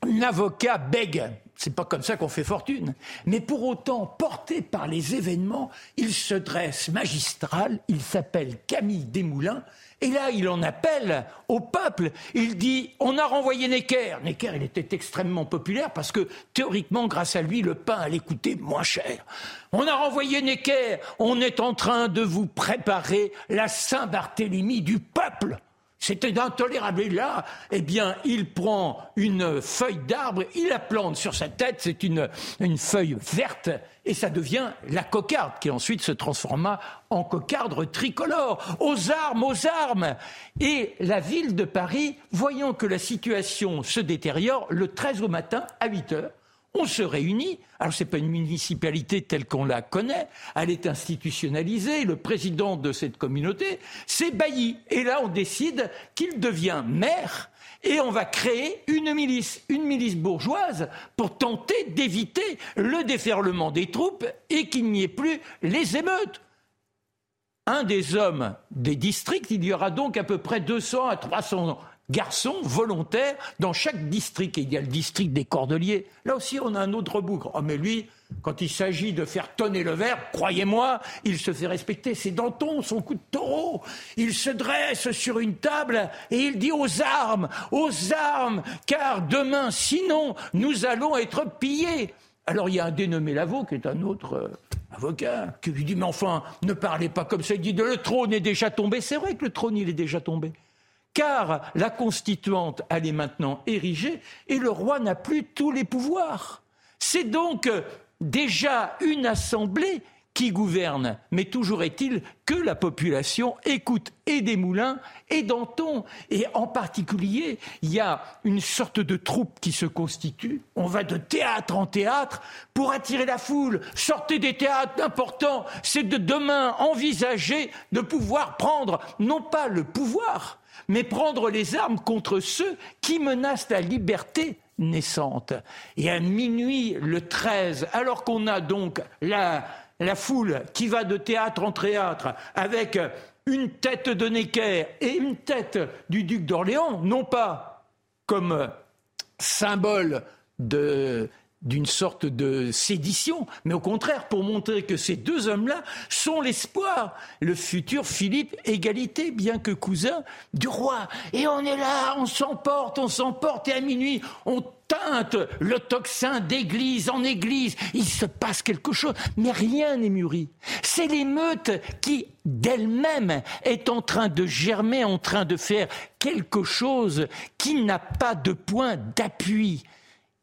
un avocat bègue. C'est pas comme ça qu'on fait fortune. Mais pour autant, porté par les événements, il se dresse magistral. Il s'appelle Camille Desmoulins. Et là, il en appelle au peuple. Il dit on a renvoyé Necker. Necker, il était extrêmement populaire parce que théoriquement, grâce à lui, le pain allait coûter moins cher. On a renvoyé Necker. On est en train de vous préparer la Saint-Barthélemy du peuple. C'était intolérable. Et là, eh bien, il prend une feuille d'arbre, il la plante sur sa tête, c'est une, une feuille verte, et ça devient la cocarde, qui ensuite se transforma en cocarde tricolore. Aux armes, aux armes Et la ville de Paris, voyant que la situation se détériore, le 13 au matin, à 8 heures, on se réunit. Alors, ce n'est pas une municipalité telle qu'on la connaît. Elle est institutionnalisée. Le président de cette communauté, c'est Bailly. Et là, on décide qu'il devient maire et on va créer une milice, une milice bourgeoise pour tenter d'éviter le déferlement des troupes et qu'il n'y ait plus les émeutes. Un des hommes des districts, il y aura donc à peu près 200 à 300 garçons volontaires dans chaque district. Et il y a le district des Cordeliers. Là aussi, on a un autre bougre. Oh, mais lui, quand il s'agit de faire tonner le verre, croyez-moi, il se fait respecter. C'est Danton, son coup de taureau. Il se dresse sur une table et il dit aux armes, aux armes, car demain, sinon, nous allons être pillés. Alors il y a un dénommé Lavaux, qui est un autre euh, avocat, qui lui dit, mais enfin, ne parlez pas comme ça. Il dit, le trône est déjà tombé. C'est vrai que le trône, il est déjà tombé car la constituante, elle est maintenant érigée et le roi n'a plus tous les pouvoirs. C'est donc déjà une assemblée qui gouverne. Mais toujours est-il que la population écoute et Desmoulins et Danton. Et en particulier, il y a une sorte de troupe qui se constitue. On va de théâtre en théâtre pour attirer la foule. Sortez des théâtres importants. C'est de demain envisager de pouvoir prendre, non pas le pouvoir, mais prendre les armes contre ceux qui menacent la liberté naissante. Et à minuit, le 13, alors qu'on a donc la, la foule qui va de théâtre en théâtre avec une tête de Necker et une tête du duc d'Orléans, non pas comme symbole de, d'une sorte de sédition, mais au contraire pour montrer que ces deux hommes-là sont l'espoir, le futur Philippe égalité, bien que cousin du roi. Et on est là, on s'emporte, on s'emporte, et à minuit, on teinte le tocsin d'église en église. Il se passe quelque chose, mais rien n'est mûri. C'est l'émeute qui, d'elle-même, est en train de germer, en train de faire quelque chose qui n'a pas de point d'appui.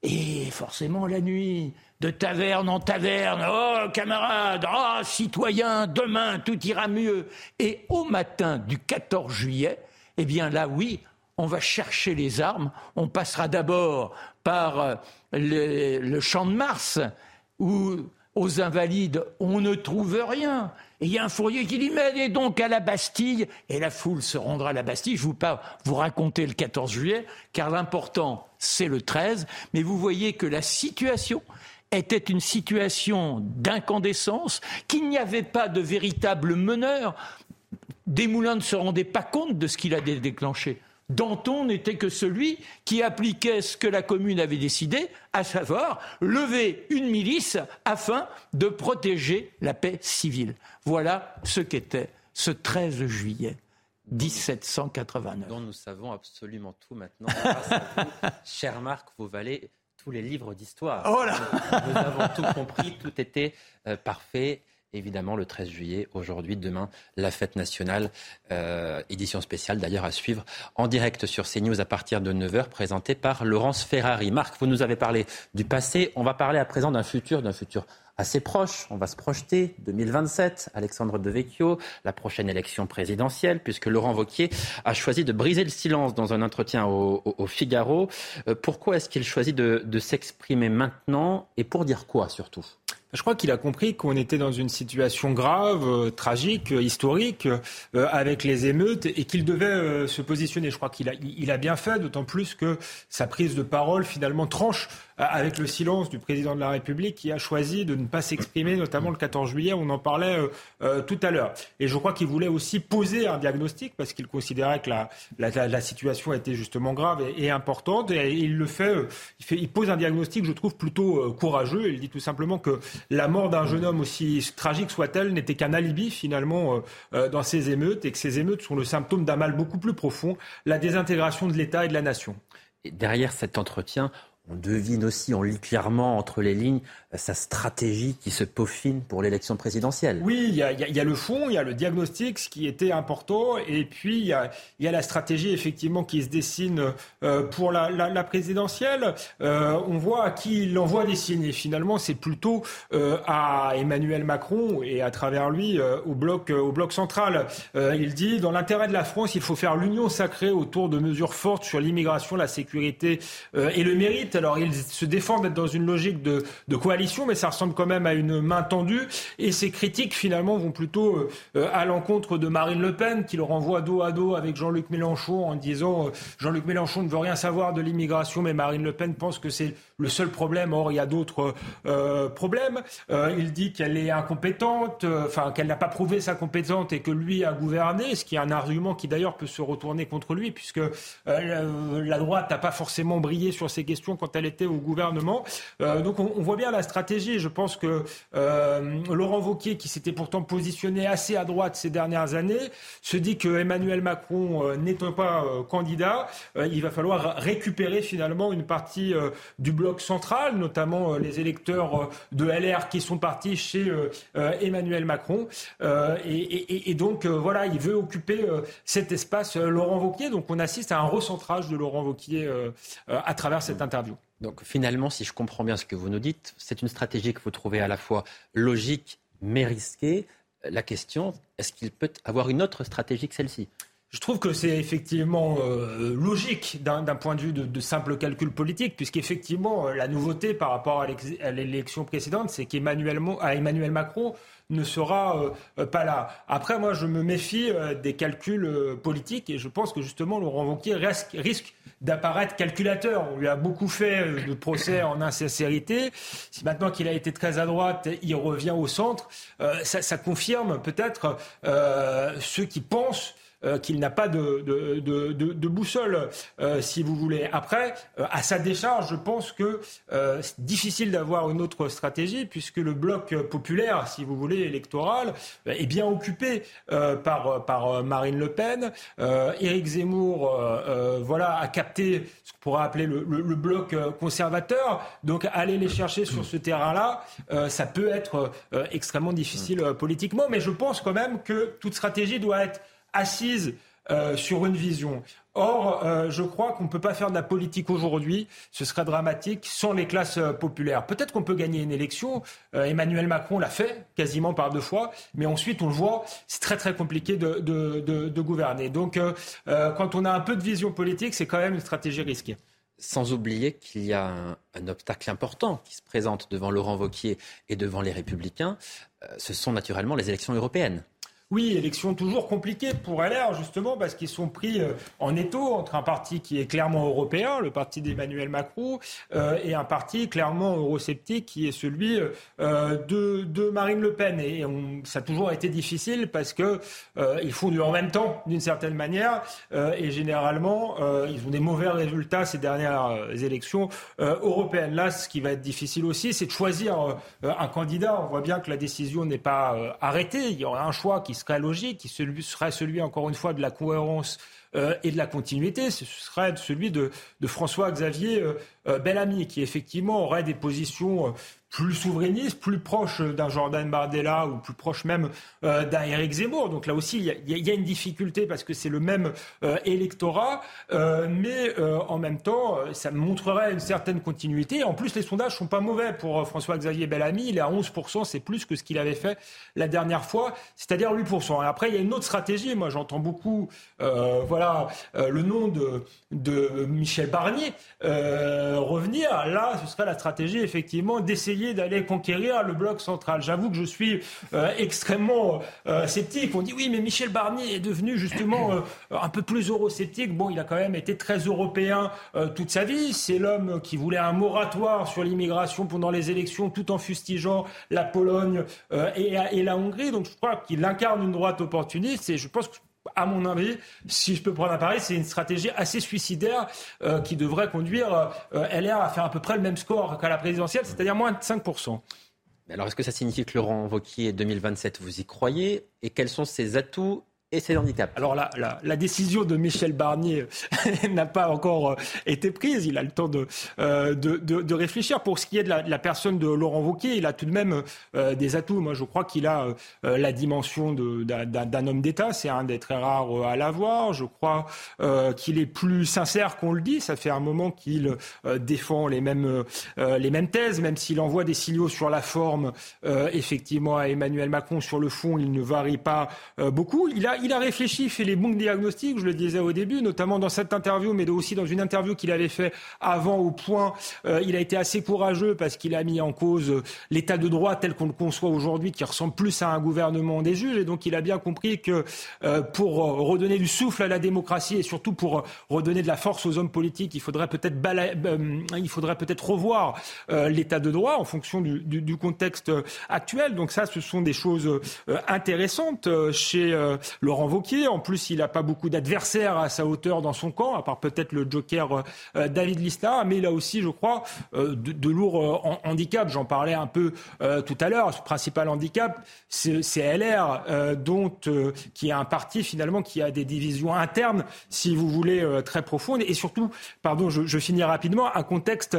Et forcément, la nuit, de taverne en taverne, oh camarades, oh citoyens, demain tout ira mieux. Et au matin du 14 juillet, eh bien là, oui, on va chercher les armes. On passera d'abord par euh, le, champ de Mars, où aux invalides, on ne trouve rien. Il y a un fourrier qui dit, mais allez donc à la Bastille. Et la foule se rendra à la Bastille. Je ne vous pas vous raconter le 14 juillet, car l'important, c'est le 13. Mais vous voyez que la situation était une situation d'incandescence, qu'il n'y avait pas de véritable meneur Desmoulins ne se rendait pas compte de ce qu'il a déclenché. Danton n'était que celui qui appliquait ce que la commune avait décidé, à savoir lever une milice afin de protéger la paix civile. Voilà ce qu'était ce 13 juillet 1789. Dont nous savons absolument tout maintenant. Cher Marc, vous valez tous les livres d'histoire. Oh nous avons tout compris, tout était euh, parfait évidemment le 13 juillet, aujourd'hui, demain, la fête nationale, euh, édition spéciale d'ailleurs à suivre en direct sur CNews à partir de 9h, présentée par Laurence Ferrari. Marc, vous nous avez parlé du passé, on va parler à présent d'un futur, d'un futur assez proche. On va se projeter 2027, Alexandre Devecchio, la prochaine élection présidentielle, puisque Laurent Vauquier a choisi de briser le silence dans un entretien au, Figaro. Euh, pourquoi est-ce qu'il choisit de s'exprimer maintenant et pour dire quoi surtout? Je crois qu'il a compris qu'on était dans une situation grave, euh, tragique, euh, historique, euh, avec les émeutes, et qu'il devait se positionner. Je crois qu'il a, il a bien fait, d'autant plus que sa prise de parole finalement tranche avec le silence du président de la République qui a choisi de ne pas s'exprimer, notamment le 14 juillet, on en parlait tout à l'heure. Et je crois qu'il voulait aussi poser un diagnostic parce qu'il considérait que la, la, la, situation était justement grave et, importante. Et, il le fait il, fait, il pose un diagnostic, je trouve, plutôt courageux. Il dit tout simplement que la mort d'un jeune homme aussi tragique soit-elle n'était qu'un alibi finalement euh, euh, dans ces émeutes et que ces émeutes sont le symptôme d'un mal beaucoup plus profond, la désintégration de l'État et de la nation. Et derrière cet entretien, on devine aussi, on lit clairement entre les lignes sa stratégie qui se peaufine pour l'élection présidentielle. Oui, il y, a, le fond, il y a le diagnostic, ce qui était important, et puis il y a, la stratégie effectivement qui se dessine euh, pour la, présidentielle. Euh, on voit à qui il envoie des signes, et finalement c'est plutôt euh, à Emmanuel Macron et à travers lui au bloc central. il dit dans l'intérêt de la France, il faut faire l'union sacrée autour de mesures fortes sur l'immigration, la sécurité et le mérite. Alors il se défend d'être dans une logique de, de mais ça ressemble quand même à une main tendue. Et ces critiques, finalement, vont plutôt euh, à l'encontre de Marine Le Pen, qui le renvoie dos à dos avec Jean-Luc Mélenchon en disant euh, Jean-Luc Mélenchon ne veut rien savoir de l'immigration, mais Marine Le Pen pense que c'est le seul problème. Or, il y a d'autres euh, problèmes. il dit qu'elle est incompétente, enfin qu'elle n'a pas prouvé sa compétence et que lui a gouverné, ce qui est un argument qui d'ailleurs peut se retourner contre lui, puisque la droite n'a pas forcément brillé sur ces questions quand elle était au gouvernement. donc on, voit bien la stratégie. Je pense que euh, Laurent Wauquiez, qui s'était pourtant positionné assez à droite ces dernières années, se dit que Emmanuel Macron euh, n'étant pas euh, candidat, il va falloir récupérer finalement une partie du bloc central, notamment les électeurs de LR qui sont partis chez Emmanuel Macron. Et, et, donc voilà, il veut occuper cet espace Laurent Wauquiez. Donc on assiste à un recentrage de Laurent Wauquiez à travers cette interview. Donc finalement, si je comprends bien ce que vous nous dites, c'est une stratégie que vous trouvez à la fois logique mais risquée. La question, est-ce qu'il peut avoir une autre stratégie que celle-ci? Je trouve que c'est effectivement euh, logique d'un point de vue de, simple calcul politique, puisqu'effectivement, euh, la nouveauté par rapport à l'élection précédente, c'est qu'Emmanuel Emmanuel Macron ne sera euh, pas là. Après, moi, je me méfie des calculs politiques et je pense que justement, Laurent Wauquiez risque, risque d'apparaître calculateur. On lui a beaucoup fait euh, de procès en insincérité. Si maintenant qu'il a été très à droite, il revient au centre, euh, ça, ça, confirme peut-être euh, ceux qui pensent euh, qu'il n'a pas de, de, de, de boussole, euh, si vous voulez. Après, euh, à sa décharge, je pense que c'est difficile d'avoir une autre stratégie, puisque le bloc populaire, si vous voulez, électoral, est bien occupé par, par Marine Le Pen. Éric Zemmour voilà, a capté ce qu'on pourrait appeler le, le, le, bloc conservateur. Donc, aller les chercher sur ce terrain-là, ça peut être extrêmement difficile politiquement. Mais je pense quand même que toute stratégie doit être assise euh, sur une vision. Or, euh, je crois qu'on ne peut pas faire de la politique aujourd'hui, ce serait dramatique, sans les classes euh, populaires. Peut-être qu'on peut gagner une élection, Emmanuel Macron l'a fait quasiment par deux fois, mais ensuite, on le voit, c'est très très compliqué de, gouverner. Donc, quand on a un peu de vision politique, c'est quand même une stratégie risquée. Sans oublier qu'il y a un, un, obstacle important qui se présente devant Laurent Wauquiez et devant les Républicains, ce sont naturellement les élections européennes. Oui, élection toujours compliquée pour LR, justement, parce qu'ils sont pris euh, en étau entre un parti qui est clairement européen, le parti d'Emmanuel Macron, euh, et un parti clairement eurosceptique qui est celui euh, de, Marine Le Pen. Et ça a toujours été difficile parce que ils font du en même temps, d'une certaine manière, et généralement, ils ont des mauvais résultats ces dernières élections européennes. Là, ce qui va être difficile aussi, c'est de choisir un candidat. On voit bien que la décision n'est pas arrêtée. Il y aura un choix qui serait logique, qui serait celui, encore une fois, de la cohérence euh, et de la continuité, ce serait celui de, François-Xavier euh, euh, Bellamy, qui effectivement aurait des positions plus souverainiste, plus proche d'un Jordan Bardella ou plus proche même euh, d'un Éric Zemmour. Donc là aussi, il y, a une difficulté parce que c'est le même euh, électorat, euh, mais en même temps, ça montrerait une certaine continuité. En plus, les sondages sont pas mauvais pour François-Xavier Bellamy. Il est à 11%, c'est plus que ce qu'il avait fait la dernière fois, c'est-à-dire 8%. Et après, il y a une autre stratégie. Moi, j'entends beaucoup, voilà, le nom de Michel Barnier revenir. Là, ce serait la stratégie effectivement d'essayer d'aller conquérir le bloc central. J'avoue que je suis euh, extrêmement euh, sceptique. On dit oui, mais Michel Barnier est devenu justement euh, un peu plus eurosceptique. Bon, il a quand même été très européen toute sa vie. C'est l'homme qui voulait un moratoire sur l'immigration pendant les élections, tout en fustigeant la Pologne et, la Hongrie. Donc je crois qu'il incarne une droite opportuniste et je pense que à mon avis, si je peux prendre un pari, c'est une stratégie assez suicidaire euh, qui devrait conduire euh, LR à faire à peu près le même score qu'à la présidentielle, c'est-à-dire moins de 5%. Alors, est-ce que ça signifie que Laurent Wauquiez 2027, vous y croyez? Et quels sont ses atouts et ses handicaps. Alors la, la, décision de Michel Barnier n'a pas encore euh, été prise. Il a le temps de, euh, de, réfléchir. Pour ce qui est de la, de la, personne de Laurent Wauquiez, il a tout de même euh, des atouts. Moi, je crois qu'il a la dimension d'un homme d'État. C'est un des très rares à l'avoir. Je crois qu'il est plus sincère qu'on le dit. Ça fait un moment qu'il défend les mêmes, les mêmes thèses, même s'il envoie des signaux sur la forme, effectivement, à Emmanuel Macron. Sur le fond, il ne varie pas beaucoup. Il a il a réfléchi, fait les bons diagnostics, je le disais au début, notamment dans cette interview, mais aussi dans une interview qu'il avait fait avant au point. Euh, il a été assez courageux parce qu'il a mis en cause euh, l'état de droit tel qu'on le conçoit aujourd'hui, qui ressemble plus à un gouvernement des juges. Et donc il a bien compris que euh, pour redonner du souffle à la démocratie et surtout pour redonner de la force aux hommes politiques, il faudrait peut-être il peut-être revoir l'état de droit en fonction du, du, contexte actuel. Donc ça, ce sont des choses intéressantes chez Laurent Wauquiez. En plus, il n'a pas beaucoup d'adversaires à sa hauteur dans son camp, à part peut-être le joker euh, David Lista. Mais il a aussi, je crois, euh, de, lourds euh, handicaps. J'en parlais un peu tout à l'heure. Ce principal handicap, c'est LR, qui est un parti finalement qui a des divisions internes, si vous voulez, très profondes. Et surtout, pardon, je, je finis rapidement, un contexte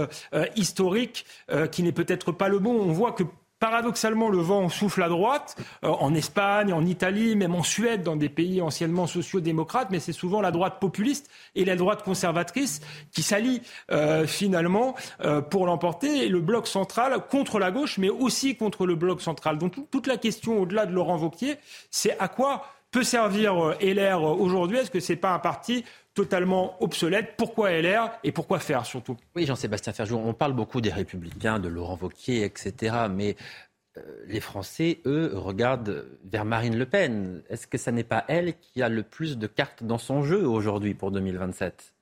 historique qui n'est peut-être pas le bon. On voit que Paradoxalement, le vent souffle à droite, euh, en Espagne, en Italie, même en Suède, dans des pays anciennement sociaux-démocrates, mais c'est souvent la droite populiste et la droite conservatrice qui s'allient euh, finalement euh, pour l'emporter, et le bloc central contre la gauche, mais aussi contre le bloc central. Donc toute la question, au-delà de Laurent Vauquier, c'est à quoi peut servir LR aujourd'hui Est-ce que c'est pas un parti totalement obsolète? Pourquoi LR et pourquoi faire surtout? Oui, Jean-Sébastien Ferjou, on parle beaucoup des Républicains, de Laurent Wauquiez, etc. Mais euh, les Français, eux, regardent vers Marine Le Pen. Est-ce que ce n'est pas elle qui a le plus de cartes dans son jeu aujourd'hui pour 2027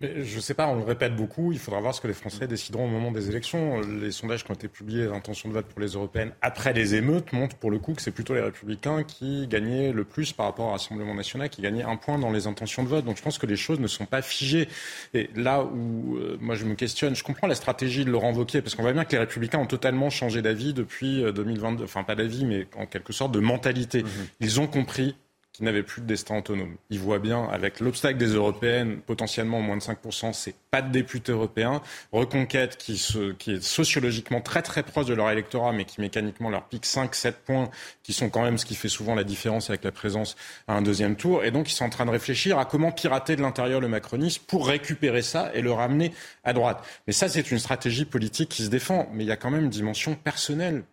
mais je ne sais pas, on le répète beaucoup, il faudra voir ce que les Français décideront au moment des élections. Les sondages qui ont été publiés, l'intention de vote pour les européennes après les émeutes, montrent pour le coup que c'est plutôt les républicains qui gagnaient le plus par rapport au Rassemblement national, qui gagnaient un point dans les intentions de vote. Donc je pense que les choses ne sont pas figées. Et là où euh, moi je me questionne, je comprends la stratégie de Laurent Wauquiez, parce qu'on voit bien que les républicains ont totalement changé d'avis depuis 2022, euh, enfin pas d'avis, mais en quelque sorte de mentalité. Mmh Ils ont compris qui n'avaient plus de destin autonome. Ils voient bien, avec l'obstacle des européennes, potentiellement moins de 5%, c'est pas de députés européens. Reconquête, qui, qui est sociologiquement très très proche de leur électorat, mais qui mécaniquement leur pique 5-7 points, qui sont quand même ce qui fait souvent la différence avec la présence à un deuxième tour. Et donc, ils sont en train de réfléchir à comment pirater de l'intérieur le macronisme pour récupérer ça et le ramener à droite. Mais ça, c'est une stratégie politique qui se défend. Mais il y a quand même une dimension personnelle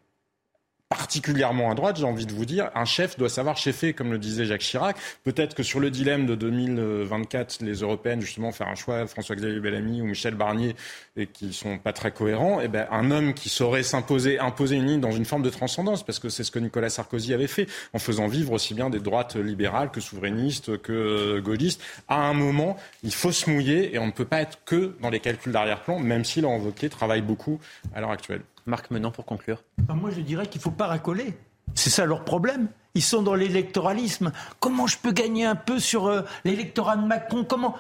particulièrement à droite, j'ai envie de vous dire, un chef doit savoir chefer, comme le disait Jacques Chirac. Peut-être que sur le dilemme de 2024, les européennes, justement, faire un choix, François-Xavier Bellamy ou Michel Barnier, et qui sont pas très cohérents, eh ben, un homme qui saurait s'imposer, imposer une ligne dans une forme de transcendance, parce que c'est ce que Nicolas Sarkozy avait fait, en faisant vivre aussi bien des droites libérales que souverainistes, que gaullistes. À un moment, il faut se mouiller, et on ne peut pas être que dans les calculs d'arrière-plan, même si l'envoqué travaille beaucoup à l'heure actuelle. Marc Menant pour conclure. Moi, je dirais qu'il ne faut pas racoler. C'est ça leur problème. Ils sont dans l'électoralisme. Comment je peux gagner un peu sur euh, l'électorat de Macron? Comment?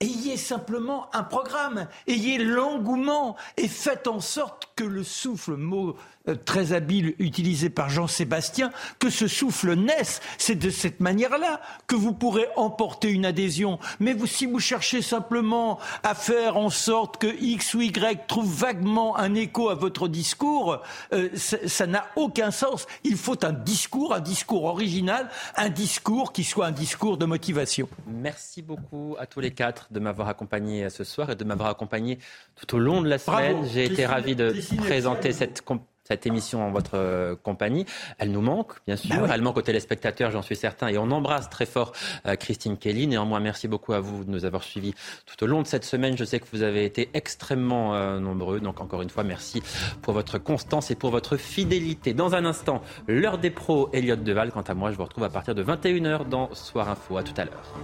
Ayez simplement un programme, ayez l'engouement et faites en sorte que le souffle, mot très habile utilisé par Jean-Sébastien, que ce souffle naisse. C'est de cette manière-là que vous pourrez emporter une adhésion. Mais vous, si vous cherchez simplement à faire en sorte que X ou Y trouve vaguement un écho à votre discours, euh, ça n'a aucun sens. Il faut un discours, un discours original, un discours qui soit un discours de motivation. Merci beaucoup à tous les quatre de m'avoir accompagné ce soir et de m'avoir accompagné tout au long de la semaine. J'ai été ravi de présenter cette cette émission en votre euh, compagnie. Elle nous manque, bien sûr. Bah Elle manque aux téléspectateurs, j'en suis certain. Et on embrasse très fort euh, Christine Kelly. Néanmoins, merci beaucoup à vous de nous avoir suivis tout au long de cette semaine. Je sais que vous avez été extrêmement euh, nombreux. Donc, encore une fois, merci pour votre constance et pour votre fidélité. Dans un instant, l'heure des pros, Elliot Deval. Quant à moi, je vous retrouve à partir de 21h dans Soir Info. À tout à l'heure.